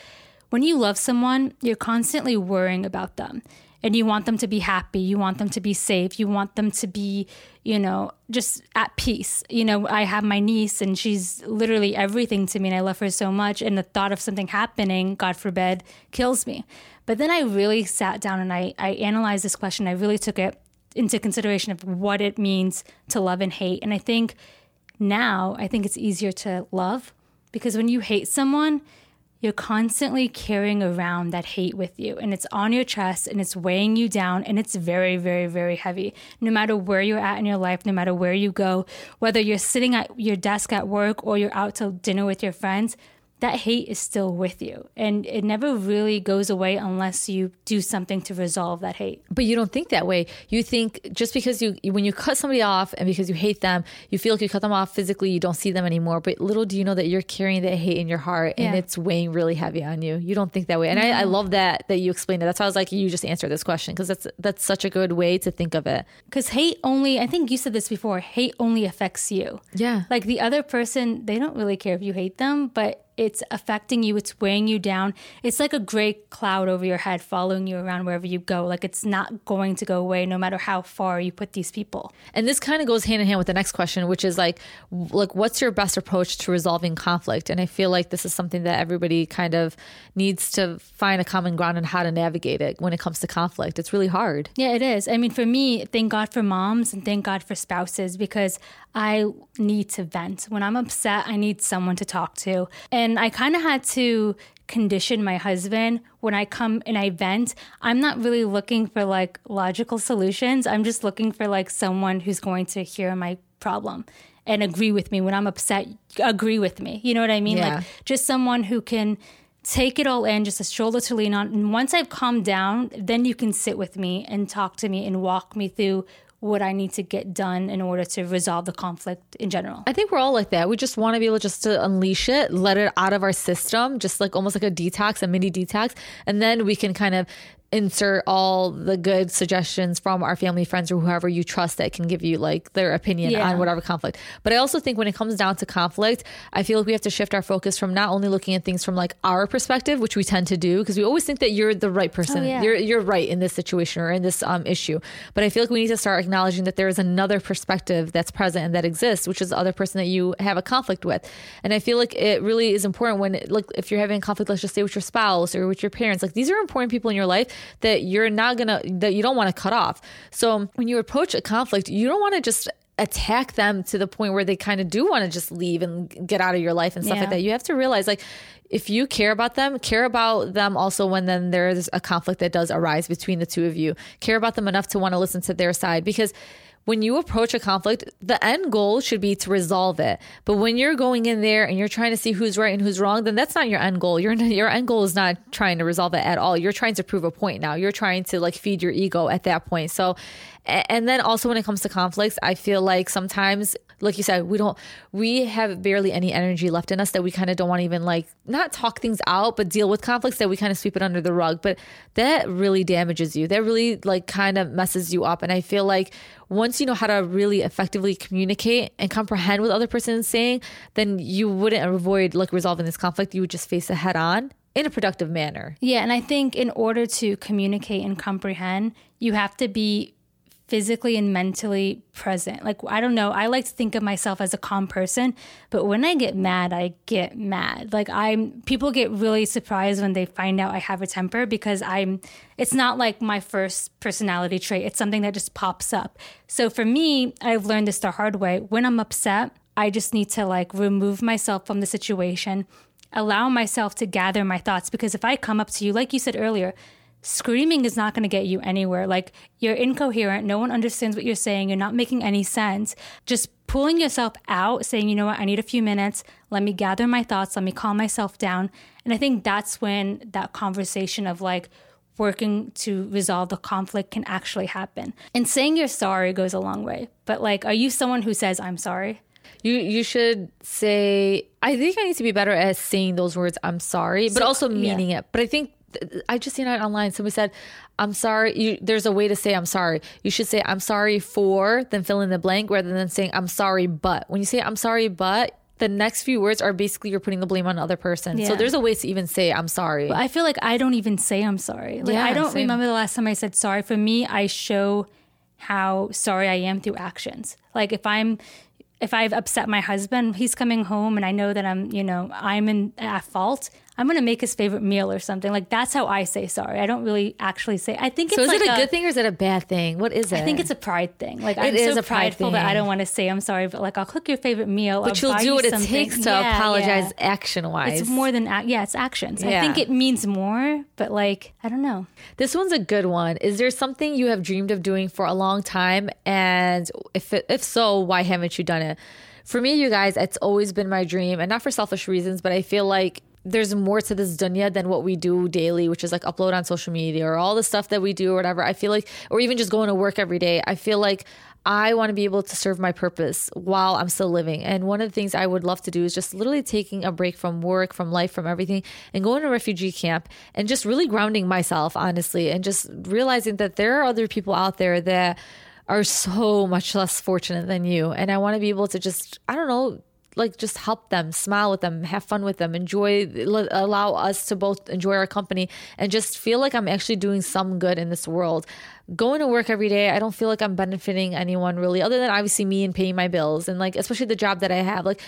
When you love someone, you're constantly worrying about them and you want them to be happy, you want them to be safe, you want them to be, you know, just at peace. You know, I have my niece and she's literally everything to me and I love her so much and the thought of something happening, God forbid, kills me. But then I really sat down and I I analyzed this question. I really took it into consideration of what it means to love and hate. And I think now I think it's easier to love because when you hate someone, you're constantly carrying around that hate with you and it's on your chest and it's weighing you down and it's very very very heavy no matter where you're at in your life no matter where you go whether you're sitting at your desk at work or you're out to dinner with your friends that hate is still with you and it never really goes away unless you do something to resolve that hate But you don't think that way. You think just because you, when you cut somebody off and because you hate them, you feel like you cut them off physically, you don't see them anymore. But little do you know that you're carrying that hate in your heart and Yeah. it's weighing really heavy on you. You don't think that way. And I, I love that, that you explained it. That's why I was like, you just answered this question because that's, that's such a good way to think of it. because hate only i think you said this before hate only affects you Yeah. like the other person they don't really care if you hate them but it's affecting you it's weighing you down it's like a gray cloud over your head following you around wherever you go like it's not going to go away no matter how far you put these people And this kind of goes hand in hand with the next question, which is like, like, what's your best approach to resolving conflict? And I feel like this is something that everybody kind of needs to find a common ground on how to navigate it when it comes to conflict. It's really hard. Yeah, it is. I mean, for me, thank God for moms and thank God for spouses because I need to vent. When I'm upset, I need someone to talk to. And I kind of had to condition my husband when I come and I vent. I'm not really looking for like logical solutions. I'm just looking for like someone who's going to hear my problem and agree with me when I'm upset, agree with me. You know what I mean? Yeah. Like just someone who can take it all in, just a shoulder to lean on. And once I've calmed down, then you can sit with me and talk to me and walk me through what I need to get done in order to resolve the conflict in general. I think we're all like that. We just want to be able just to unleash it, let it out of our system, just like almost like a detox, a mini detox. And then we can kind of insert all the good suggestions from our family, friends, or whoever you trust that can give you like their opinion Yeah. on whatever conflict. But I also think when it comes down to conflict, I feel like we have to shift our focus from not only looking at things from like our perspective, which we tend to do, because we always think that you're the right person. Oh, yeah. You're you're right in this situation or in this um, issue. But I feel like we need to start acknowledging that there is another perspective that's present and that exists, which is the other person that you have a conflict with. And I feel like it really is important when, like, if you're having a conflict, let's just say with your spouse or with your parents, like these are important people in your life that you're not gonna, that you don't want to cut off. So when you approach a conflict, you don't want to just attack them to the point where they kind of do want to just leave and get out of your life and stuff Yeah. like that. You have to realize like if you care about them, care about them also when then there's a conflict that does arise between the two of you. Care about them enough to want to listen to their side because when you approach a conflict, the end goal should be to resolve it. But when you're going in there and you're trying to see who's right and who's wrong, then that's not your end goal. Your your end goal is not trying to resolve it at all. You're trying to prove a point now. You're trying to like feed your ego at that point. So and then also when it comes to conflicts, I feel like sometimes like you said, we don't we have barely any energy left in us that we kind of don't want to even like not talk things out, but deal with conflicts that we kind of sweep it under the rug. But that really damages you. That really like kind of messes you up. And I feel like once you know how to really effectively communicate and comprehend what the other person is saying, then you wouldn't avoid like resolving this conflict. You would just face it head on in a productive manner. Yeah, and I think in order to communicate and comprehend, you have to be physically and mentally present. Like I don't know, I like to think of myself as a calm person, but when I get mad, I get mad. Like I'm people get really surprised when they find out I have a temper because I'm it's not like my first personality trait. It's something that just pops up. So for me, I've learned this the hard way. When I'm upset, I just need to like remove myself from the situation allow myself to gather my thoughts because if I come up to you, like you said earlier, screaming is not going to get you anywhere. Like you're incoherent, no one understands what you're saying, you're not making any sense. Just pulling yourself out, saying, you know what, I need a few minutes, let me gather my thoughts, let me calm myself down. And I think that's when that conversation of like, working to resolve the conflict can actually happen. And saying you're sorry goes a long way. But like, are you someone who says, I'm sorry? You you should say I think I need to be better at saying those words I'm sorry, but also meaning it. But I think th- I just seen it online. Somebody said, "I'm sorry." You, there's a way to say "I'm sorry." You should say "I'm sorry for," then fill in the blank, rather than saying "I'm sorry but." When you say "I'm sorry but," the next few words are basically you're putting the blame on the other person. So there's a way to even say "I'm sorry." I feel like I don't even say I'm sorry. Like Yeah, I don't same. remember the last time I said sorry. For me, I show how sorry I am through actions. Like if I'm if I've upset my husband, he's coming home and I know that I'm, you know, I'm in at fault. I'm gonna make his favorite meal or something. Like that's how I say sorry. I don't really actually say. I think it's so is like it a, good thing or is it a bad thing? What is it? I think it's a pride thing. Like I'm is so a pride prideful that I don't want to say I'm sorry, but like I'll cook your favorite meal. but you'll do what it takes to apologize action wise. It's more than yeah, it's actions. I think it means more, but like I don't know. This one's a good one. Is there something you have dreamed of doing for a long time? And if it, if so, why haven't you done it? For me, you guys, it's always been my dream, and not for selfish reasons, but I feel like there's more to this dunya than what we do daily, which is like upload on social media or all the stuff that we do or whatever. I feel like, or even just going to work every day. I feel like I want to be able to serve my purpose while I'm still living. And one of the things I would love to do is just literally taking a break from work, from life, from everything, and going to refugee camp and just really grounding myself, honestly, and just realizing that there are other people out there that are so much less fortunate than you. And I want to be able to just, I don't know, like just help them, smile with them, have fun with them, enjoy, allow us to both enjoy our company and just feel like I'm actually doing some good in this world. Going to work every day, I don't feel like I'm benefiting anyone really, other than obviously me and paying my bills and like, especially the job that I have. Like,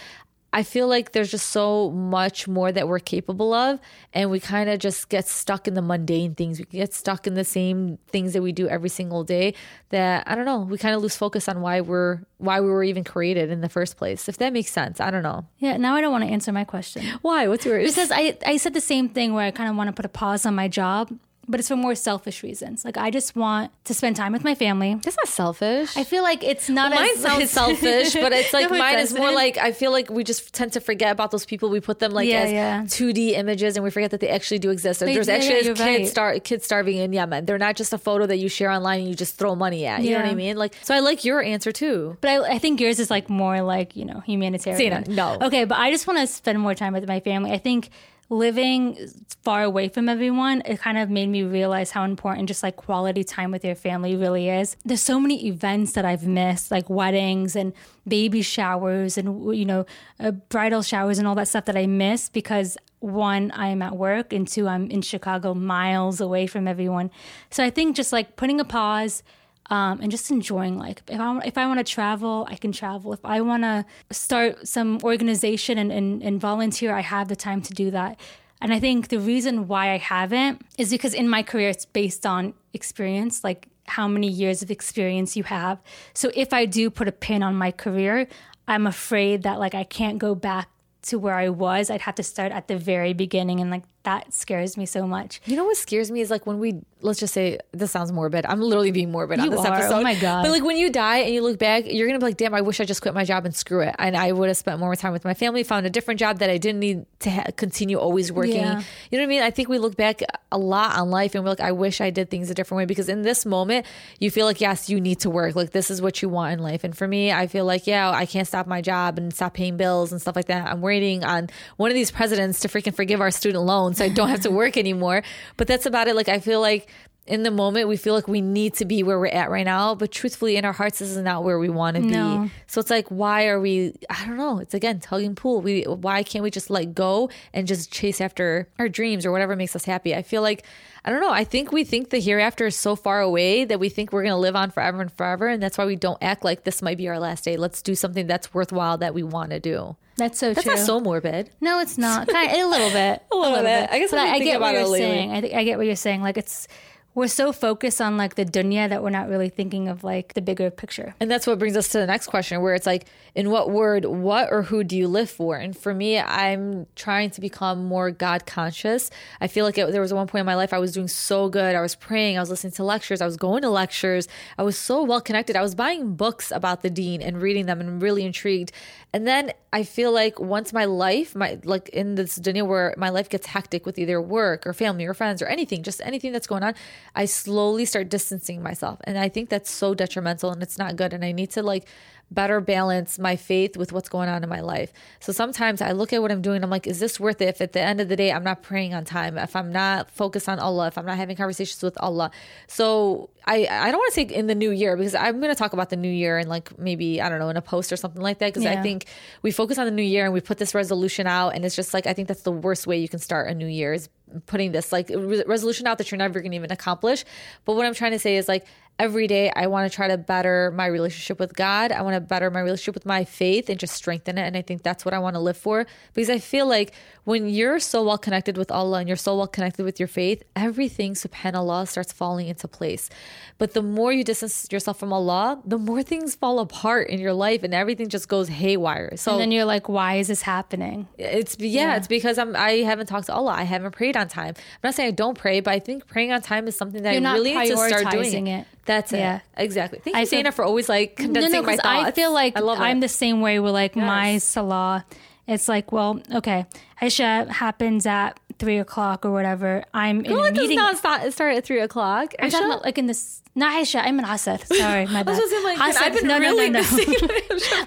I feel like there's just so much more that we're capable of, and we kind of just get stuck in the mundane things. We get stuck in the same things that we do every single day. That I don't know. We kind of lose focus on why we're why we were even created in the first place. If that makes sense, I don't know. Yeah, now I don't want to answer my question. Why? What's yours? Because I, I said the same thing where I kind of want to put a pause on my job, but it's for more selfish reasons. Like I just want to spend time with my family. That's not selfish. I feel like it's not Mine as sounds selfish, but it's like No, mine is more like I feel like we just tend to forget about those people. We put them like Yeah, as yeah. 2D images, and we forget that they actually do exist. They- There's yeah, actually kids right. star kids starving in Yemen. They're not just a photo that you share online and you just throw money at. You know what I mean? Like, so I like your answer too. But I, I think yours is like more like, you know, humanitarian. Zaina, no. Okay, but I just want to spend more time with my family. I think living far away from everyone, it kind of made me realize how important just like quality time with your family really is. There's so many events that I've missed, like weddings and baby showers and, you know, uh, bridal showers and all that stuff that I miss because one, I'm at work, and two, I'm in Chicago, miles away from everyone. So I think just like putting a pause, um, and just enjoying life. If I if I want to travel, I can travel. If I want to start some organization and, and and volunteer, I have the time to do that. And I think the reason why I haven't is because in my career it's based on experience, like how many years of experience you have. So if I do put a pin on my career, I'm afraid that like I can't go back to where I was. I'd have to start at the very beginning and like that scares me so much. You know what scares me is like when we let's just say this sounds morbid. I'm literally being morbid on this are. Oh episode. Oh my God. But like when you die and you look back, you're gonna be like, damn, I wish I just quit my job and screw it. And I would have spent more time with my family, found a different job that I didn't need to ha- continue always working. Yeah. You know what I mean? I think we look back a lot on life and we're like, I wish I did things a different way because in this moment you feel like yes, you need to work. Like this is what you want in life. And for me, I feel like yeah, I can't stop my job and stop paying bills and stuff like that. I'm waiting on one of these presidents to freaking forgive our student loans so I don't have to work anymore. But that's about it. Like I feel like in the moment we feel like we need to be where we're at right now, but truthfully in our hearts this is not where we want to No. be. So it's like why are we I don't know. It's again tugging pool. We why can't we just let go and just chase after our dreams or whatever makes us happy? I feel like I don't know. I think we think the hereafter is so far away that we think we're going to live on forever and forever and that's why we don't act like this might be our last day. Let's do something that's worthwhile that we want to do. That's so That's true. not so morbid. No, it's not. Kind of, a little bit. a little bit. I guess But I've been I, I get what you're saying. I, think I get what you're saying. Like it's we're so focused on like the dunya that we're not really thinking of like the bigger picture. And that's what brings us to the next question, where it's like, in what word, what or who do you live for? And for me, I'm trying to become more God conscious. I feel like it, there was one point in my life I was doing so good. I was praying, I was listening to lectures, I was going to lectures. I was so well connected. I was buying books about the deen and reading them and really intrigued. And then I feel like once my life, my like in this dunya where my life gets hectic with either work or family or friends or anything, just anything that's going on, I slowly start distancing myself. And I think that's so detrimental and it's not good. And I need to like better balance my faith with what's going on in my life. So sometimes I look at what I'm doing, I'm like, is this worth it? If at the end of the day I'm not praying on time, if I'm not focused on Allah, if I'm not having conversations with Allah. So I I don't want to say in the new year because I'm going to talk about the new year and like maybe I don't know in a post or something like that because I think we focus on the new year and we put this resolution out and it's just like I think that's the worst way you can start a new year is putting this like re- resolution out that you're never going to even accomplish. But what I'm trying to say is like every day I want to try to better my relationship with God. I want to better my relationship with my faith and just strengthen it. And I think that's what I want to live for because I feel like when you're so well connected with Allah and you're so well connected with your faith, everything subhanallah starts falling into place. But the more you distance yourself from Allah, the more things fall apart in your life and everything just goes haywire. So And then you're like, why is this happening? it's yeah, it's because I'm I haven't talked to Allah. I haven't prayed on time. I'm not saying I don't pray, but I think praying on time is something that You're I really need to start doing. it. That's it. Exactly. Thank I you, feel- Dana, for always like condensing no, my thoughts. I feel like I love I'm the same way with like my salah. It's like, well, okay, Isha happens at three o'clock or whatever. I'm in a it does not start, at three o'clock. I'm talking about like in this. Not Isha. I'm in Asr. Sorry, my bad. I was like, Asr- I've been no, no, really no, no. missing.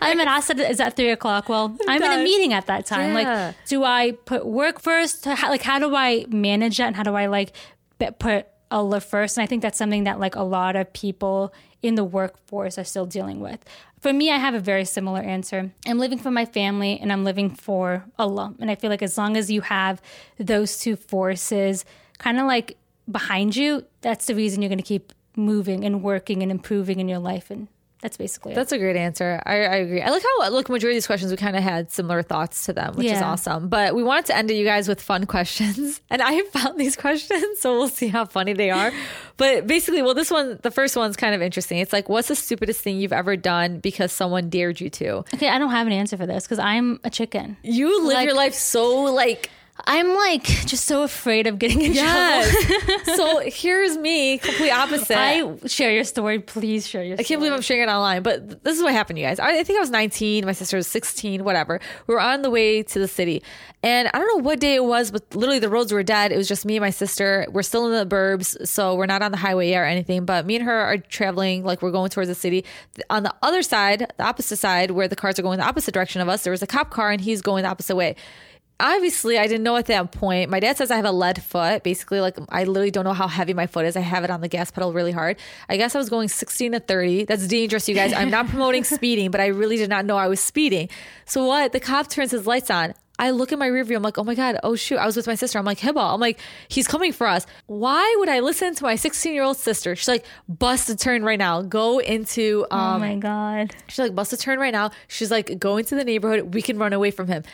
I'm in Asr is at three o'clock. Well, I'm in a meeting at that time. Yeah. Like, do I put work first? Like, how do I manage that? And how do I like be- put Allah first? And I think that's something that like a lot of people in the workforce are still dealing with. For me, I have a very similar answer. I'm living for my family and I'm living for Allah. And I feel like as long as you have those two forces kind of like behind you, that's the reason you're going to keep moving and working and improving in your life. And that's basically it. That's a great answer. I, I agree. I like how look majority of these questions we kind of had similar thoughts to them, which is awesome. But we wanted to end it, you guys, with fun questions, and I have found these questions, so we'll see how funny they are. but basically, well, this one, the first one's kind of interesting. It's like, what's the stupidest thing you've ever done because someone dared you to? Okay, I don't have an answer for this because I'm a chicken. You live Like- your life so like I'm like just so afraid of getting in yes. so here's me, complete opposite. I share your story, please share your. Story. I can't believe I'm sharing it online, but this is what happened, you guys. I, I think I was 19, my sister was 16, whatever. We were on the way to the city, and I don't know what day it was, but literally the roads were dead. It was just me and my sister. We're still in the burbs, so we're not on the highway yet or anything. But me and her are traveling, like we're going towards the city. On the other side, the opposite side, where the cars are going the opposite direction of us, there was a cop car, and he's going the opposite way obviously I didn't know at that point. My dad says I have a lead foot. Basically, like I literally don't know how heavy my foot is. I have it on the gas pedal really hard. I guess I was going 16 to 30. That's dangerous, you guys. I'm not promoting speeding, but I really did not know I was speeding. So what? The cop turns his lights on. I look in my rear view. I'm like, oh my God, oh shoot. I was with my sister. I'm like, Hibba. I'm like, he's coming for us. Why would I listen to my 16 year old sister? She's like, bust a turn right now. Go into, Oh um, my god! She's like, bust a turn right now. She's like, go into the neighborhood. We can run away from him.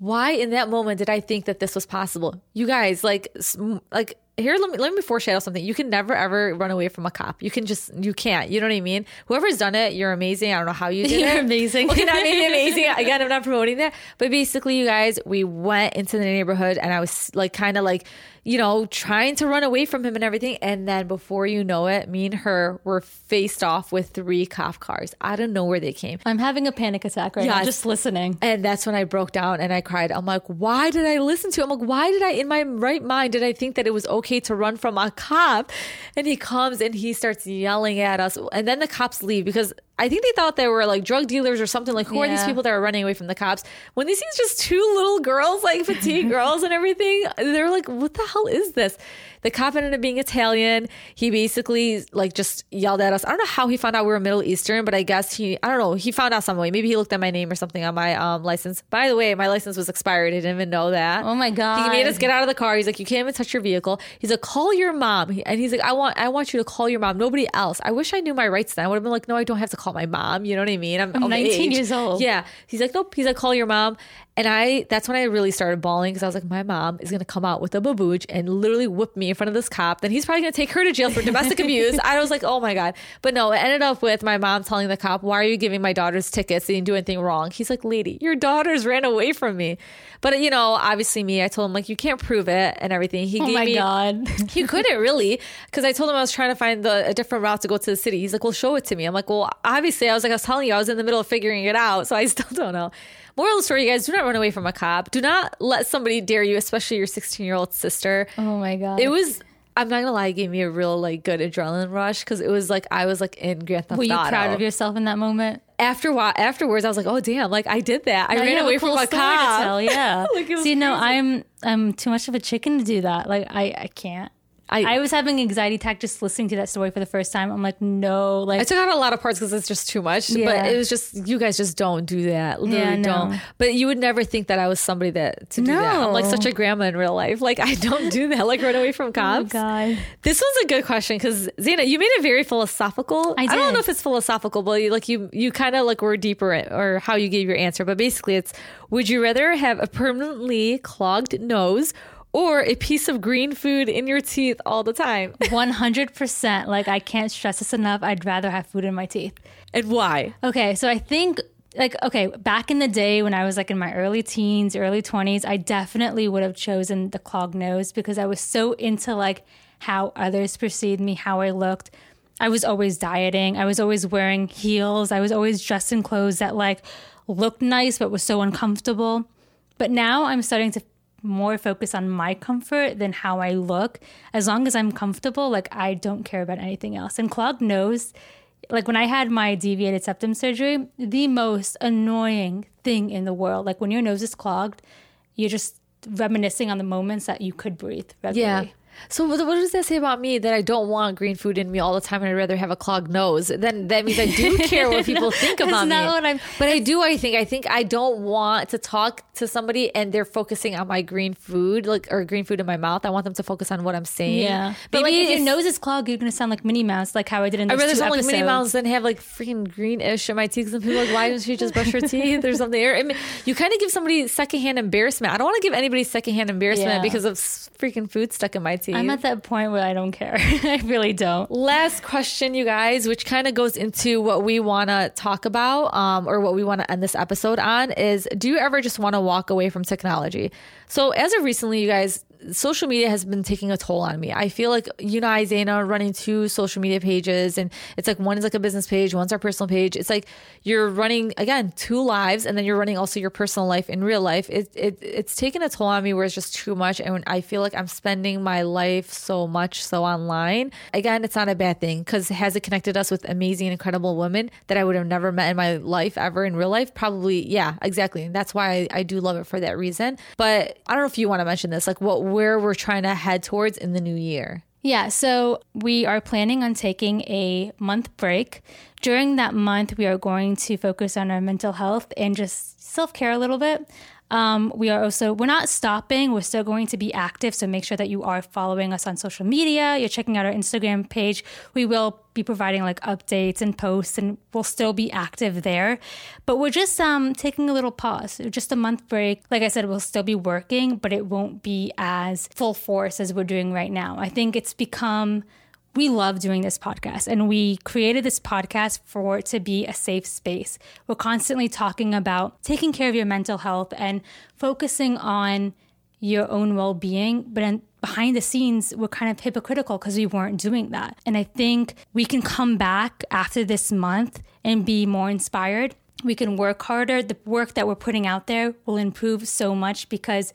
Why in that moment did I think that this was possible? You guys, like, like here let me let me foreshadow something. You can never ever run away from a cop. You can just you can't. You know what I mean? Whoever's done it, you're amazing. I don't know how you did You're it. amazing. Okay, not maybe amazing. Again, I'm not promoting that. But basically, you guys, we went into the neighborhood and I was like kind of like you know, trying to run away from him and everything. And then before you know it, me and her were faced off with three cop cars. I don't know where they came. I'm having a panic attack right now, Yes. just listening. And that's when I broke down and I cried. I'm like, why did I listen to him? I'm like, why did I, in my right mind, did I think that it was okay to run from a cop? And he comes and he starts yelling at us. And then the cops leave because I think they thought they were like drug dealers or something. Like, who are these people that are running away from the cops? When they see just two little girls, like petite girls and everything, they're like, what the hell is this? The cop ended up being Italian. He basically like just yelled at us. I don't know how he found out we were Middle Eastern, but I guess he, I don't know, he found out some way. Maybe he looked at my name or something on my um, license. By the way, my license was expired. I didn't even know that. Oh my god. He made us get out of the car. He's like, "You can't even touch your vehicle." He's like, "Call your mom," and he's like, "I want, I want you to call your mom. Nobody else." I wish I knew my rights then. I would have been like, "No, I don't have to call my mom." You know what I mean? I'm, I'm 19 age. years old. Yeah. He's like, "Nope." He's like, "Call your mom," and I. That's when I really started bawling because I was like, "My mom is gonna come out with a babooch and literally whip me in front of this cop. Then he's probably gonna take her to jail for domestic abuse." I was like, "Oh my god!" But no, it ended up with my mom telling the cop, "Why are you giving my daughters tickets? They didn't do anything wrong." He's like, "Lady, your daughters ran away from me." But you know, obviously me, I told him like, "You can't prove it" and everything. He Oh gave my me. god. He couldn't really, because I told him I was trying to find the, a different route to go to the city. He's like, "Well, show it to me." I'm like, "Well, obviously, I was like, I was telling you, I was in the middle of figuring it out, so I still don't know." Moral of the story, you guys, do not run away from a cop. Do not let somebody dare you, especially your 16 year old sister. Oh my god. It was. I'm not gonna lie, it gave me a real like good adrenaline rush because it was like I was like in Grand Theft Were you Auto. proud of yourself in that moment? After wa- afterwards, I was like, oh damn, like I did that. I Now ran away cool from a story to cop. tell, yeah. Like, See, no. I'm I'm too much of a chicken to do that. Like I I can't. I- I, was having anxiety attack just listening to that story for the first time. I'm like, no, like I took out a lot of parts because it's just too much. Yeah. But it was just you guys just don't do that. Literally Yeah, no. don't. But you would never think that I was somebody that to do that. I'm like such a grandma in real life. Like I don't do that. Like run away from oh cops. god. This was a good question because Zaina, you made it very philosophical. I don't know if it's philosophical, but you, like you, you kind of like were deeper in, or how you gave your answer. But basically, it's would you rather have a permanently clogged nose or a piece of green food in your teeth all the time? 100%. Like I can't stress this enough. I'd rather have food in my teeth. and why? Okay, so I think like okay, back in the day when I was like in my early teens, early 20s, I definitely would have chosen the clogged nose because I was so into like how others perceived me, how I looked. I was always dieting. I was always wearing heels. I was always dressed in clothes that like looked nice but was so uncomfortable. But now I'm starting to more focus on my comfort than how I look. As long as I'm comfortable, like I don't care about anything else. And clogged nose, like when I had my deviated septum surgery, the most annoying thing in the world. Like when your nose is clogged, you're just reminiscing on the moments that you could breathe regularly. Yeah. So what does that say about me that I don't want green food in me all the time and I'd rather have a clogged nose? Then that means I do care what people think That's about not me. but I do. I think I think I don't want to talk to somebody and they're focusing on my green food, like or green food in my mouth. I want them to focus on what I'm saying. Yeah. But like Maybe if your nose is clogged, you're gonna sound like Minnie Mouse, like how I did in I'd those rather sound like episodes. Minnie Mouse than have like freaking greenish in my teeth. And people are like, why didn't she just brush her teeth or something? Or, I mean, you kind of give somebody secondhand embarrassment. I don't want to give anybody secondhand embarrassment Yeah. because of freaking food stuck in my teeth. I'm at that point where I don't care. I really don't. Last question, you guys, which kind of goes into what we want to talk about um, or what we want to end this episode on is do you ever just want to walk away from technology? So, as of recently, you guys, social media has been taking a toll on me. I feel like you and I, are running two social media pages, and it's like one is like a business page, one's our personal page. It's like you're running again two lives, and then you're running also your personal life in real life. It, it it's taken a toll on me where it's just too much, and I feel like I'm spending my life so much so online. Again, it's not a bad thing because has it connected us with amazing, incredible women that I would have never met in my life ever in real life? Probably, yeah, exactly. And that's why I, I do love it for that reason. But I don't know if you want to mention this, like what where we're trying to head towards in the new year. Yeah, so we are planning on taking a month break. During that month, we are going to focus on our mental health and just self care a little bit. Um, we are also we're not stopping. We're still going to be active. So make sure that you are following us on social media. You're checking out our Instagram page. We will be providing like updates and posts, and we'll still be active there. But we're just um, taking a little pause, just a month break. Like I said, we'll still be working, but it won't be as full force as we're doing right now. I think it's become we love doing this podcast and we created this podcast for it to be a safe space. We're constantly talking about taking care of your mental health and focusing on your own well being. But in, behind the scenes, we're kind of hypocritical because we weren't doing that. And I think we can come back after this month and be more inspired. We can work harder. The work that we're putting out there will improve so much because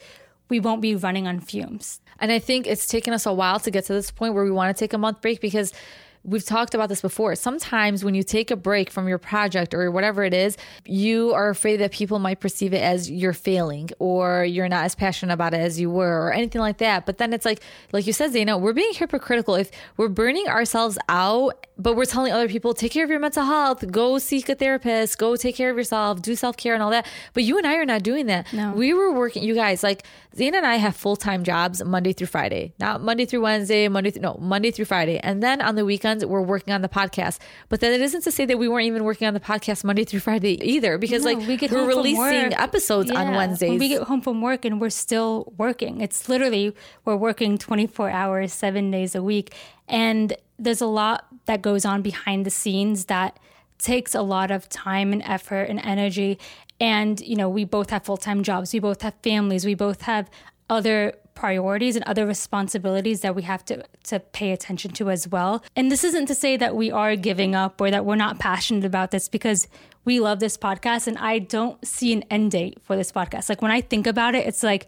we won't be running on fumes. And I think it's taken us a while to get to this point where we want to take a month break because we've talked about this before. Sometimes when you take a break from your project or whatever it is, you are afraid that people might perceive it as you're failing or you're not as passionate about it as you were or anything like that. But then it's like, like you said, Zaina, we're being hypocritical if we're burning ourselves out, but we're telling other people, take care of your mental health, go seek a therapist, go take care of yourself, do self care and all that. But you and I are not doing that. No. We were working, you guys, like Zaina and I have full time jobs Monday through Friday, not Monday through Wednesday, Monday, through, no, Monday through Friday. And then on the weekends, we're working on the podcast. But then it isn't to say that we weren't even working on the podcast Monday through Friday either, because No, like we get we're releasing episodes on Yeah. Wednesdays. When we get home from work and we're still working. It's literally we're working 24 hours, 7 days a week and there's a lot that goes on behind the scenes that takes a lot of time and effort and energy and you know, we both have full-time jobs, we both have families, we both have other priorities and other responsibilities that we have to to pay attention to as well. And this isn't to say that we are giving up or that we're not passionate about this because we love this podcast and I don't see an end date for this podcast. Like when I think about it, it's like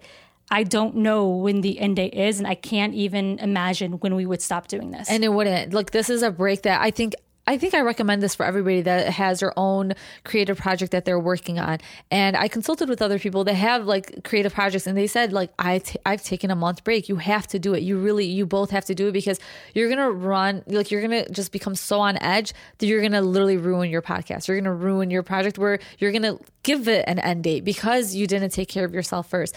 I don't know when the end date is and I can't even imagine when we would stop doing this. and it wouldn't like this is a break that I think I think I recommend this for everybody that has their own creative project that they're working on. And I consulted with other people that have like creative projects, and they said like I t- I've taken a month break. You have to do it. You really you both have to do it because you're gonna run like you're gonna just become so on edge that you're gonna literally ruin your podcast. You're gonna ruin your project where you're gonna give it an end date because you didn't take care of yourself first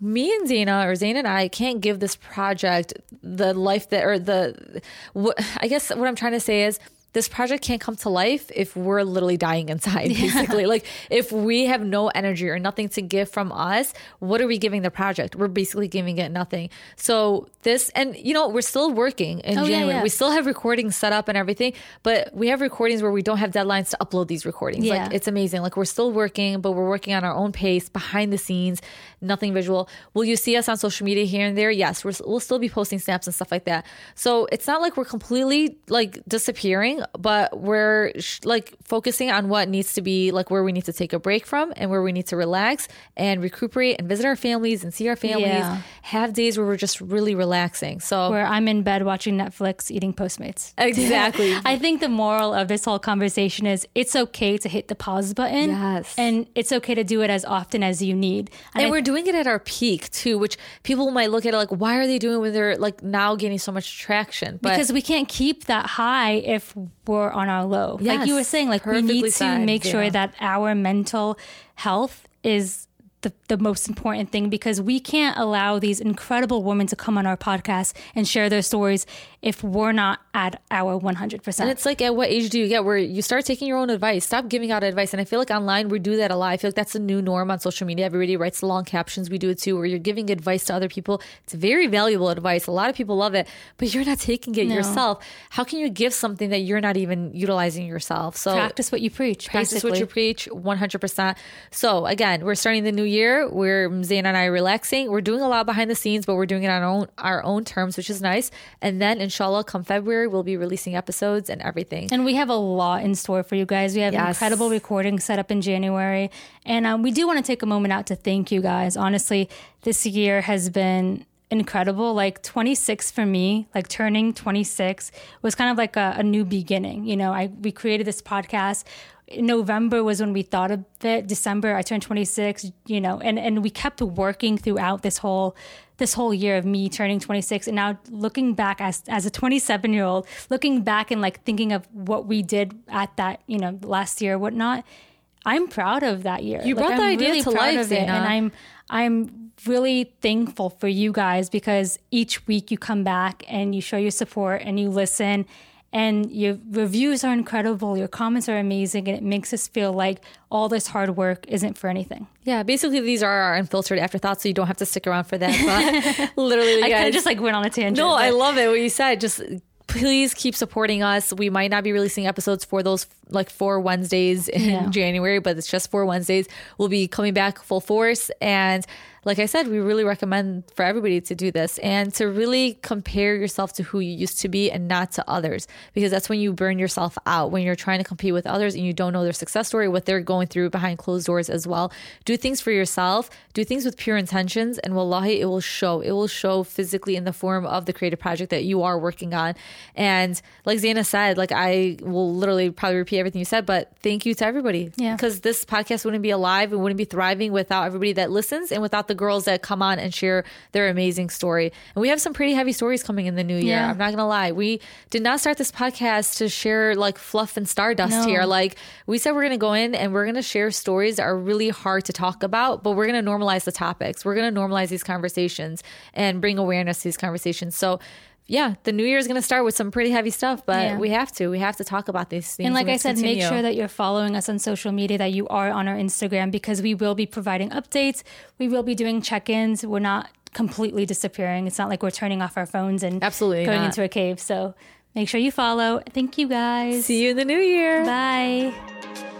me and Zaina or Zaina and I can't give this project the life that or the what I guess what I'm trying to say is this project can't come to life if we're literally dying inside basically. Like if we have no energy or nothing to give from us what are we giving the project? We're basically giving it nothing. So this and you know we're still working in Oh, yeah, January. yeah. we still have recordings set up and everything but we have recordings where we don't have deadlines to upload these recordings. Yeah. like it's amazing. Like we're still working but we're working on our own pace behind the scenes nothing visual will you see us on social media here and there yes we're, we'll still be posting snaps and stuff like that so it's not like we're completely like disappearing but we're sh- like focusing on what needs to be like where we need to take a break from and where we need to relax and recuperate and visit our families and see our families Yeah. have days where we're just really relaxing so where I'm in bed watching Netflix eating Postmates. exactly I think the moral of this whole conversation is it's okay to hit the pause button. Yes. And it's okay to do it as often as you need. and I we're doing it at our peak too, which people might look at it like, why are they doing it when they're like now gaining so much traction? But because we can't keep that high if we're on our low. like you were saying, like we need to said, make sure yeah. that our mental health is the, the most important thing because we can't allow these incredible women to come on our podcast and share their stories if we're not at our 100%. And it's like, at what age do you get where you start taking your own advice? Stop giving out advice. And I feel like online we do that a lot. I feel like that's a new norm on social media. Everybody writes long captions. We do it too, where you're giving advice to other people. It's very valuable advice. A lot of people love it, but you're not taking it yourself. How can you give something that you're not even utilizing yourself? So practice what you preach. practice basically. what you preach 100% so again we're starting the new year we're Zaina and I are relaxing we're doing a lot behind the scenes but we're doing it on our own our own terms which is nice and then inshallah come February we'll be releasing episodes and everything And we have a lot in store for you guys. We have Yes. incredible recording set up in January. And um, we do want to take a moment out to thank you guys. Honestly, this year has been incredible. Like 26 for me, like turning 26 was kind of like a, a new beginning. You know, I we created this podcast. November was when we thought of it. December, I turned 26, you know, and, and we kept working throughout this whole this whole year of me turning 26 and now looking back as as a 27 year old looking back and like thinking of what we did at that you know last year whatnot I'm proud of that year. You brought I'm the idea to life, and I'm I'm really thankful for you guys because each week you come back and you show your support and you listen and your reviews are incredible your comments are amazing and it makes us feel like all this hard work isn't for anything Yeah, basically these are our unfiltered afterthoughts, so you don't have to stick around for that. But literally, i kind of just like went on a tangent No, I love it. What you said. Just please keep supporting us. We might not be releasing episodes for those like four Wednesdays in Yeah. January, but it's just four Wednesdays. We'll be coming back full force. And like I said, we really recommend for everybody to do this and to really compare yourself to who you used to be and not to others, because that's when you burn yourself out when you're trying to compete with others and you don't know their success story, what they're going through behind closed doors as well. Do things for yourself, do things with pure intentions, and wallahi, it will show. It will show physically in the form of the creative project that you are working on. And like Zaina said, like I will literally probably repeat everything you said, but thank you to everybody. Yeah. Because this podcast wouldn't be alive and wouldn't be thriving without everybody that listens and without the girls that come on and share their amazing story. And we have some pretty heavy stories coming in the new year. Yeah. I'm not gonna lie. We did not start this podcast to share like fluff and stardust No. here. Like we said we're gonna go in and we're gonna share stories that are really hard to talk about, but we're gonna normalize the topics. We're gonna normalize these conversations and bring awareness to these conversations. So yeah, the new year is going to start with some pretty heavy stuff, but Yeah. we have to. We have to talk about these things. And like I let's said, make sure that you're following us on social media, that you are on our Instagram, because we will be providing updates. We will be doing check ins. We're not completely disappearing. It's not like we're turning off our phones and Absolutely going not. into a cave. So make sure you follow. Thank you guys. See you in the new year. Bye.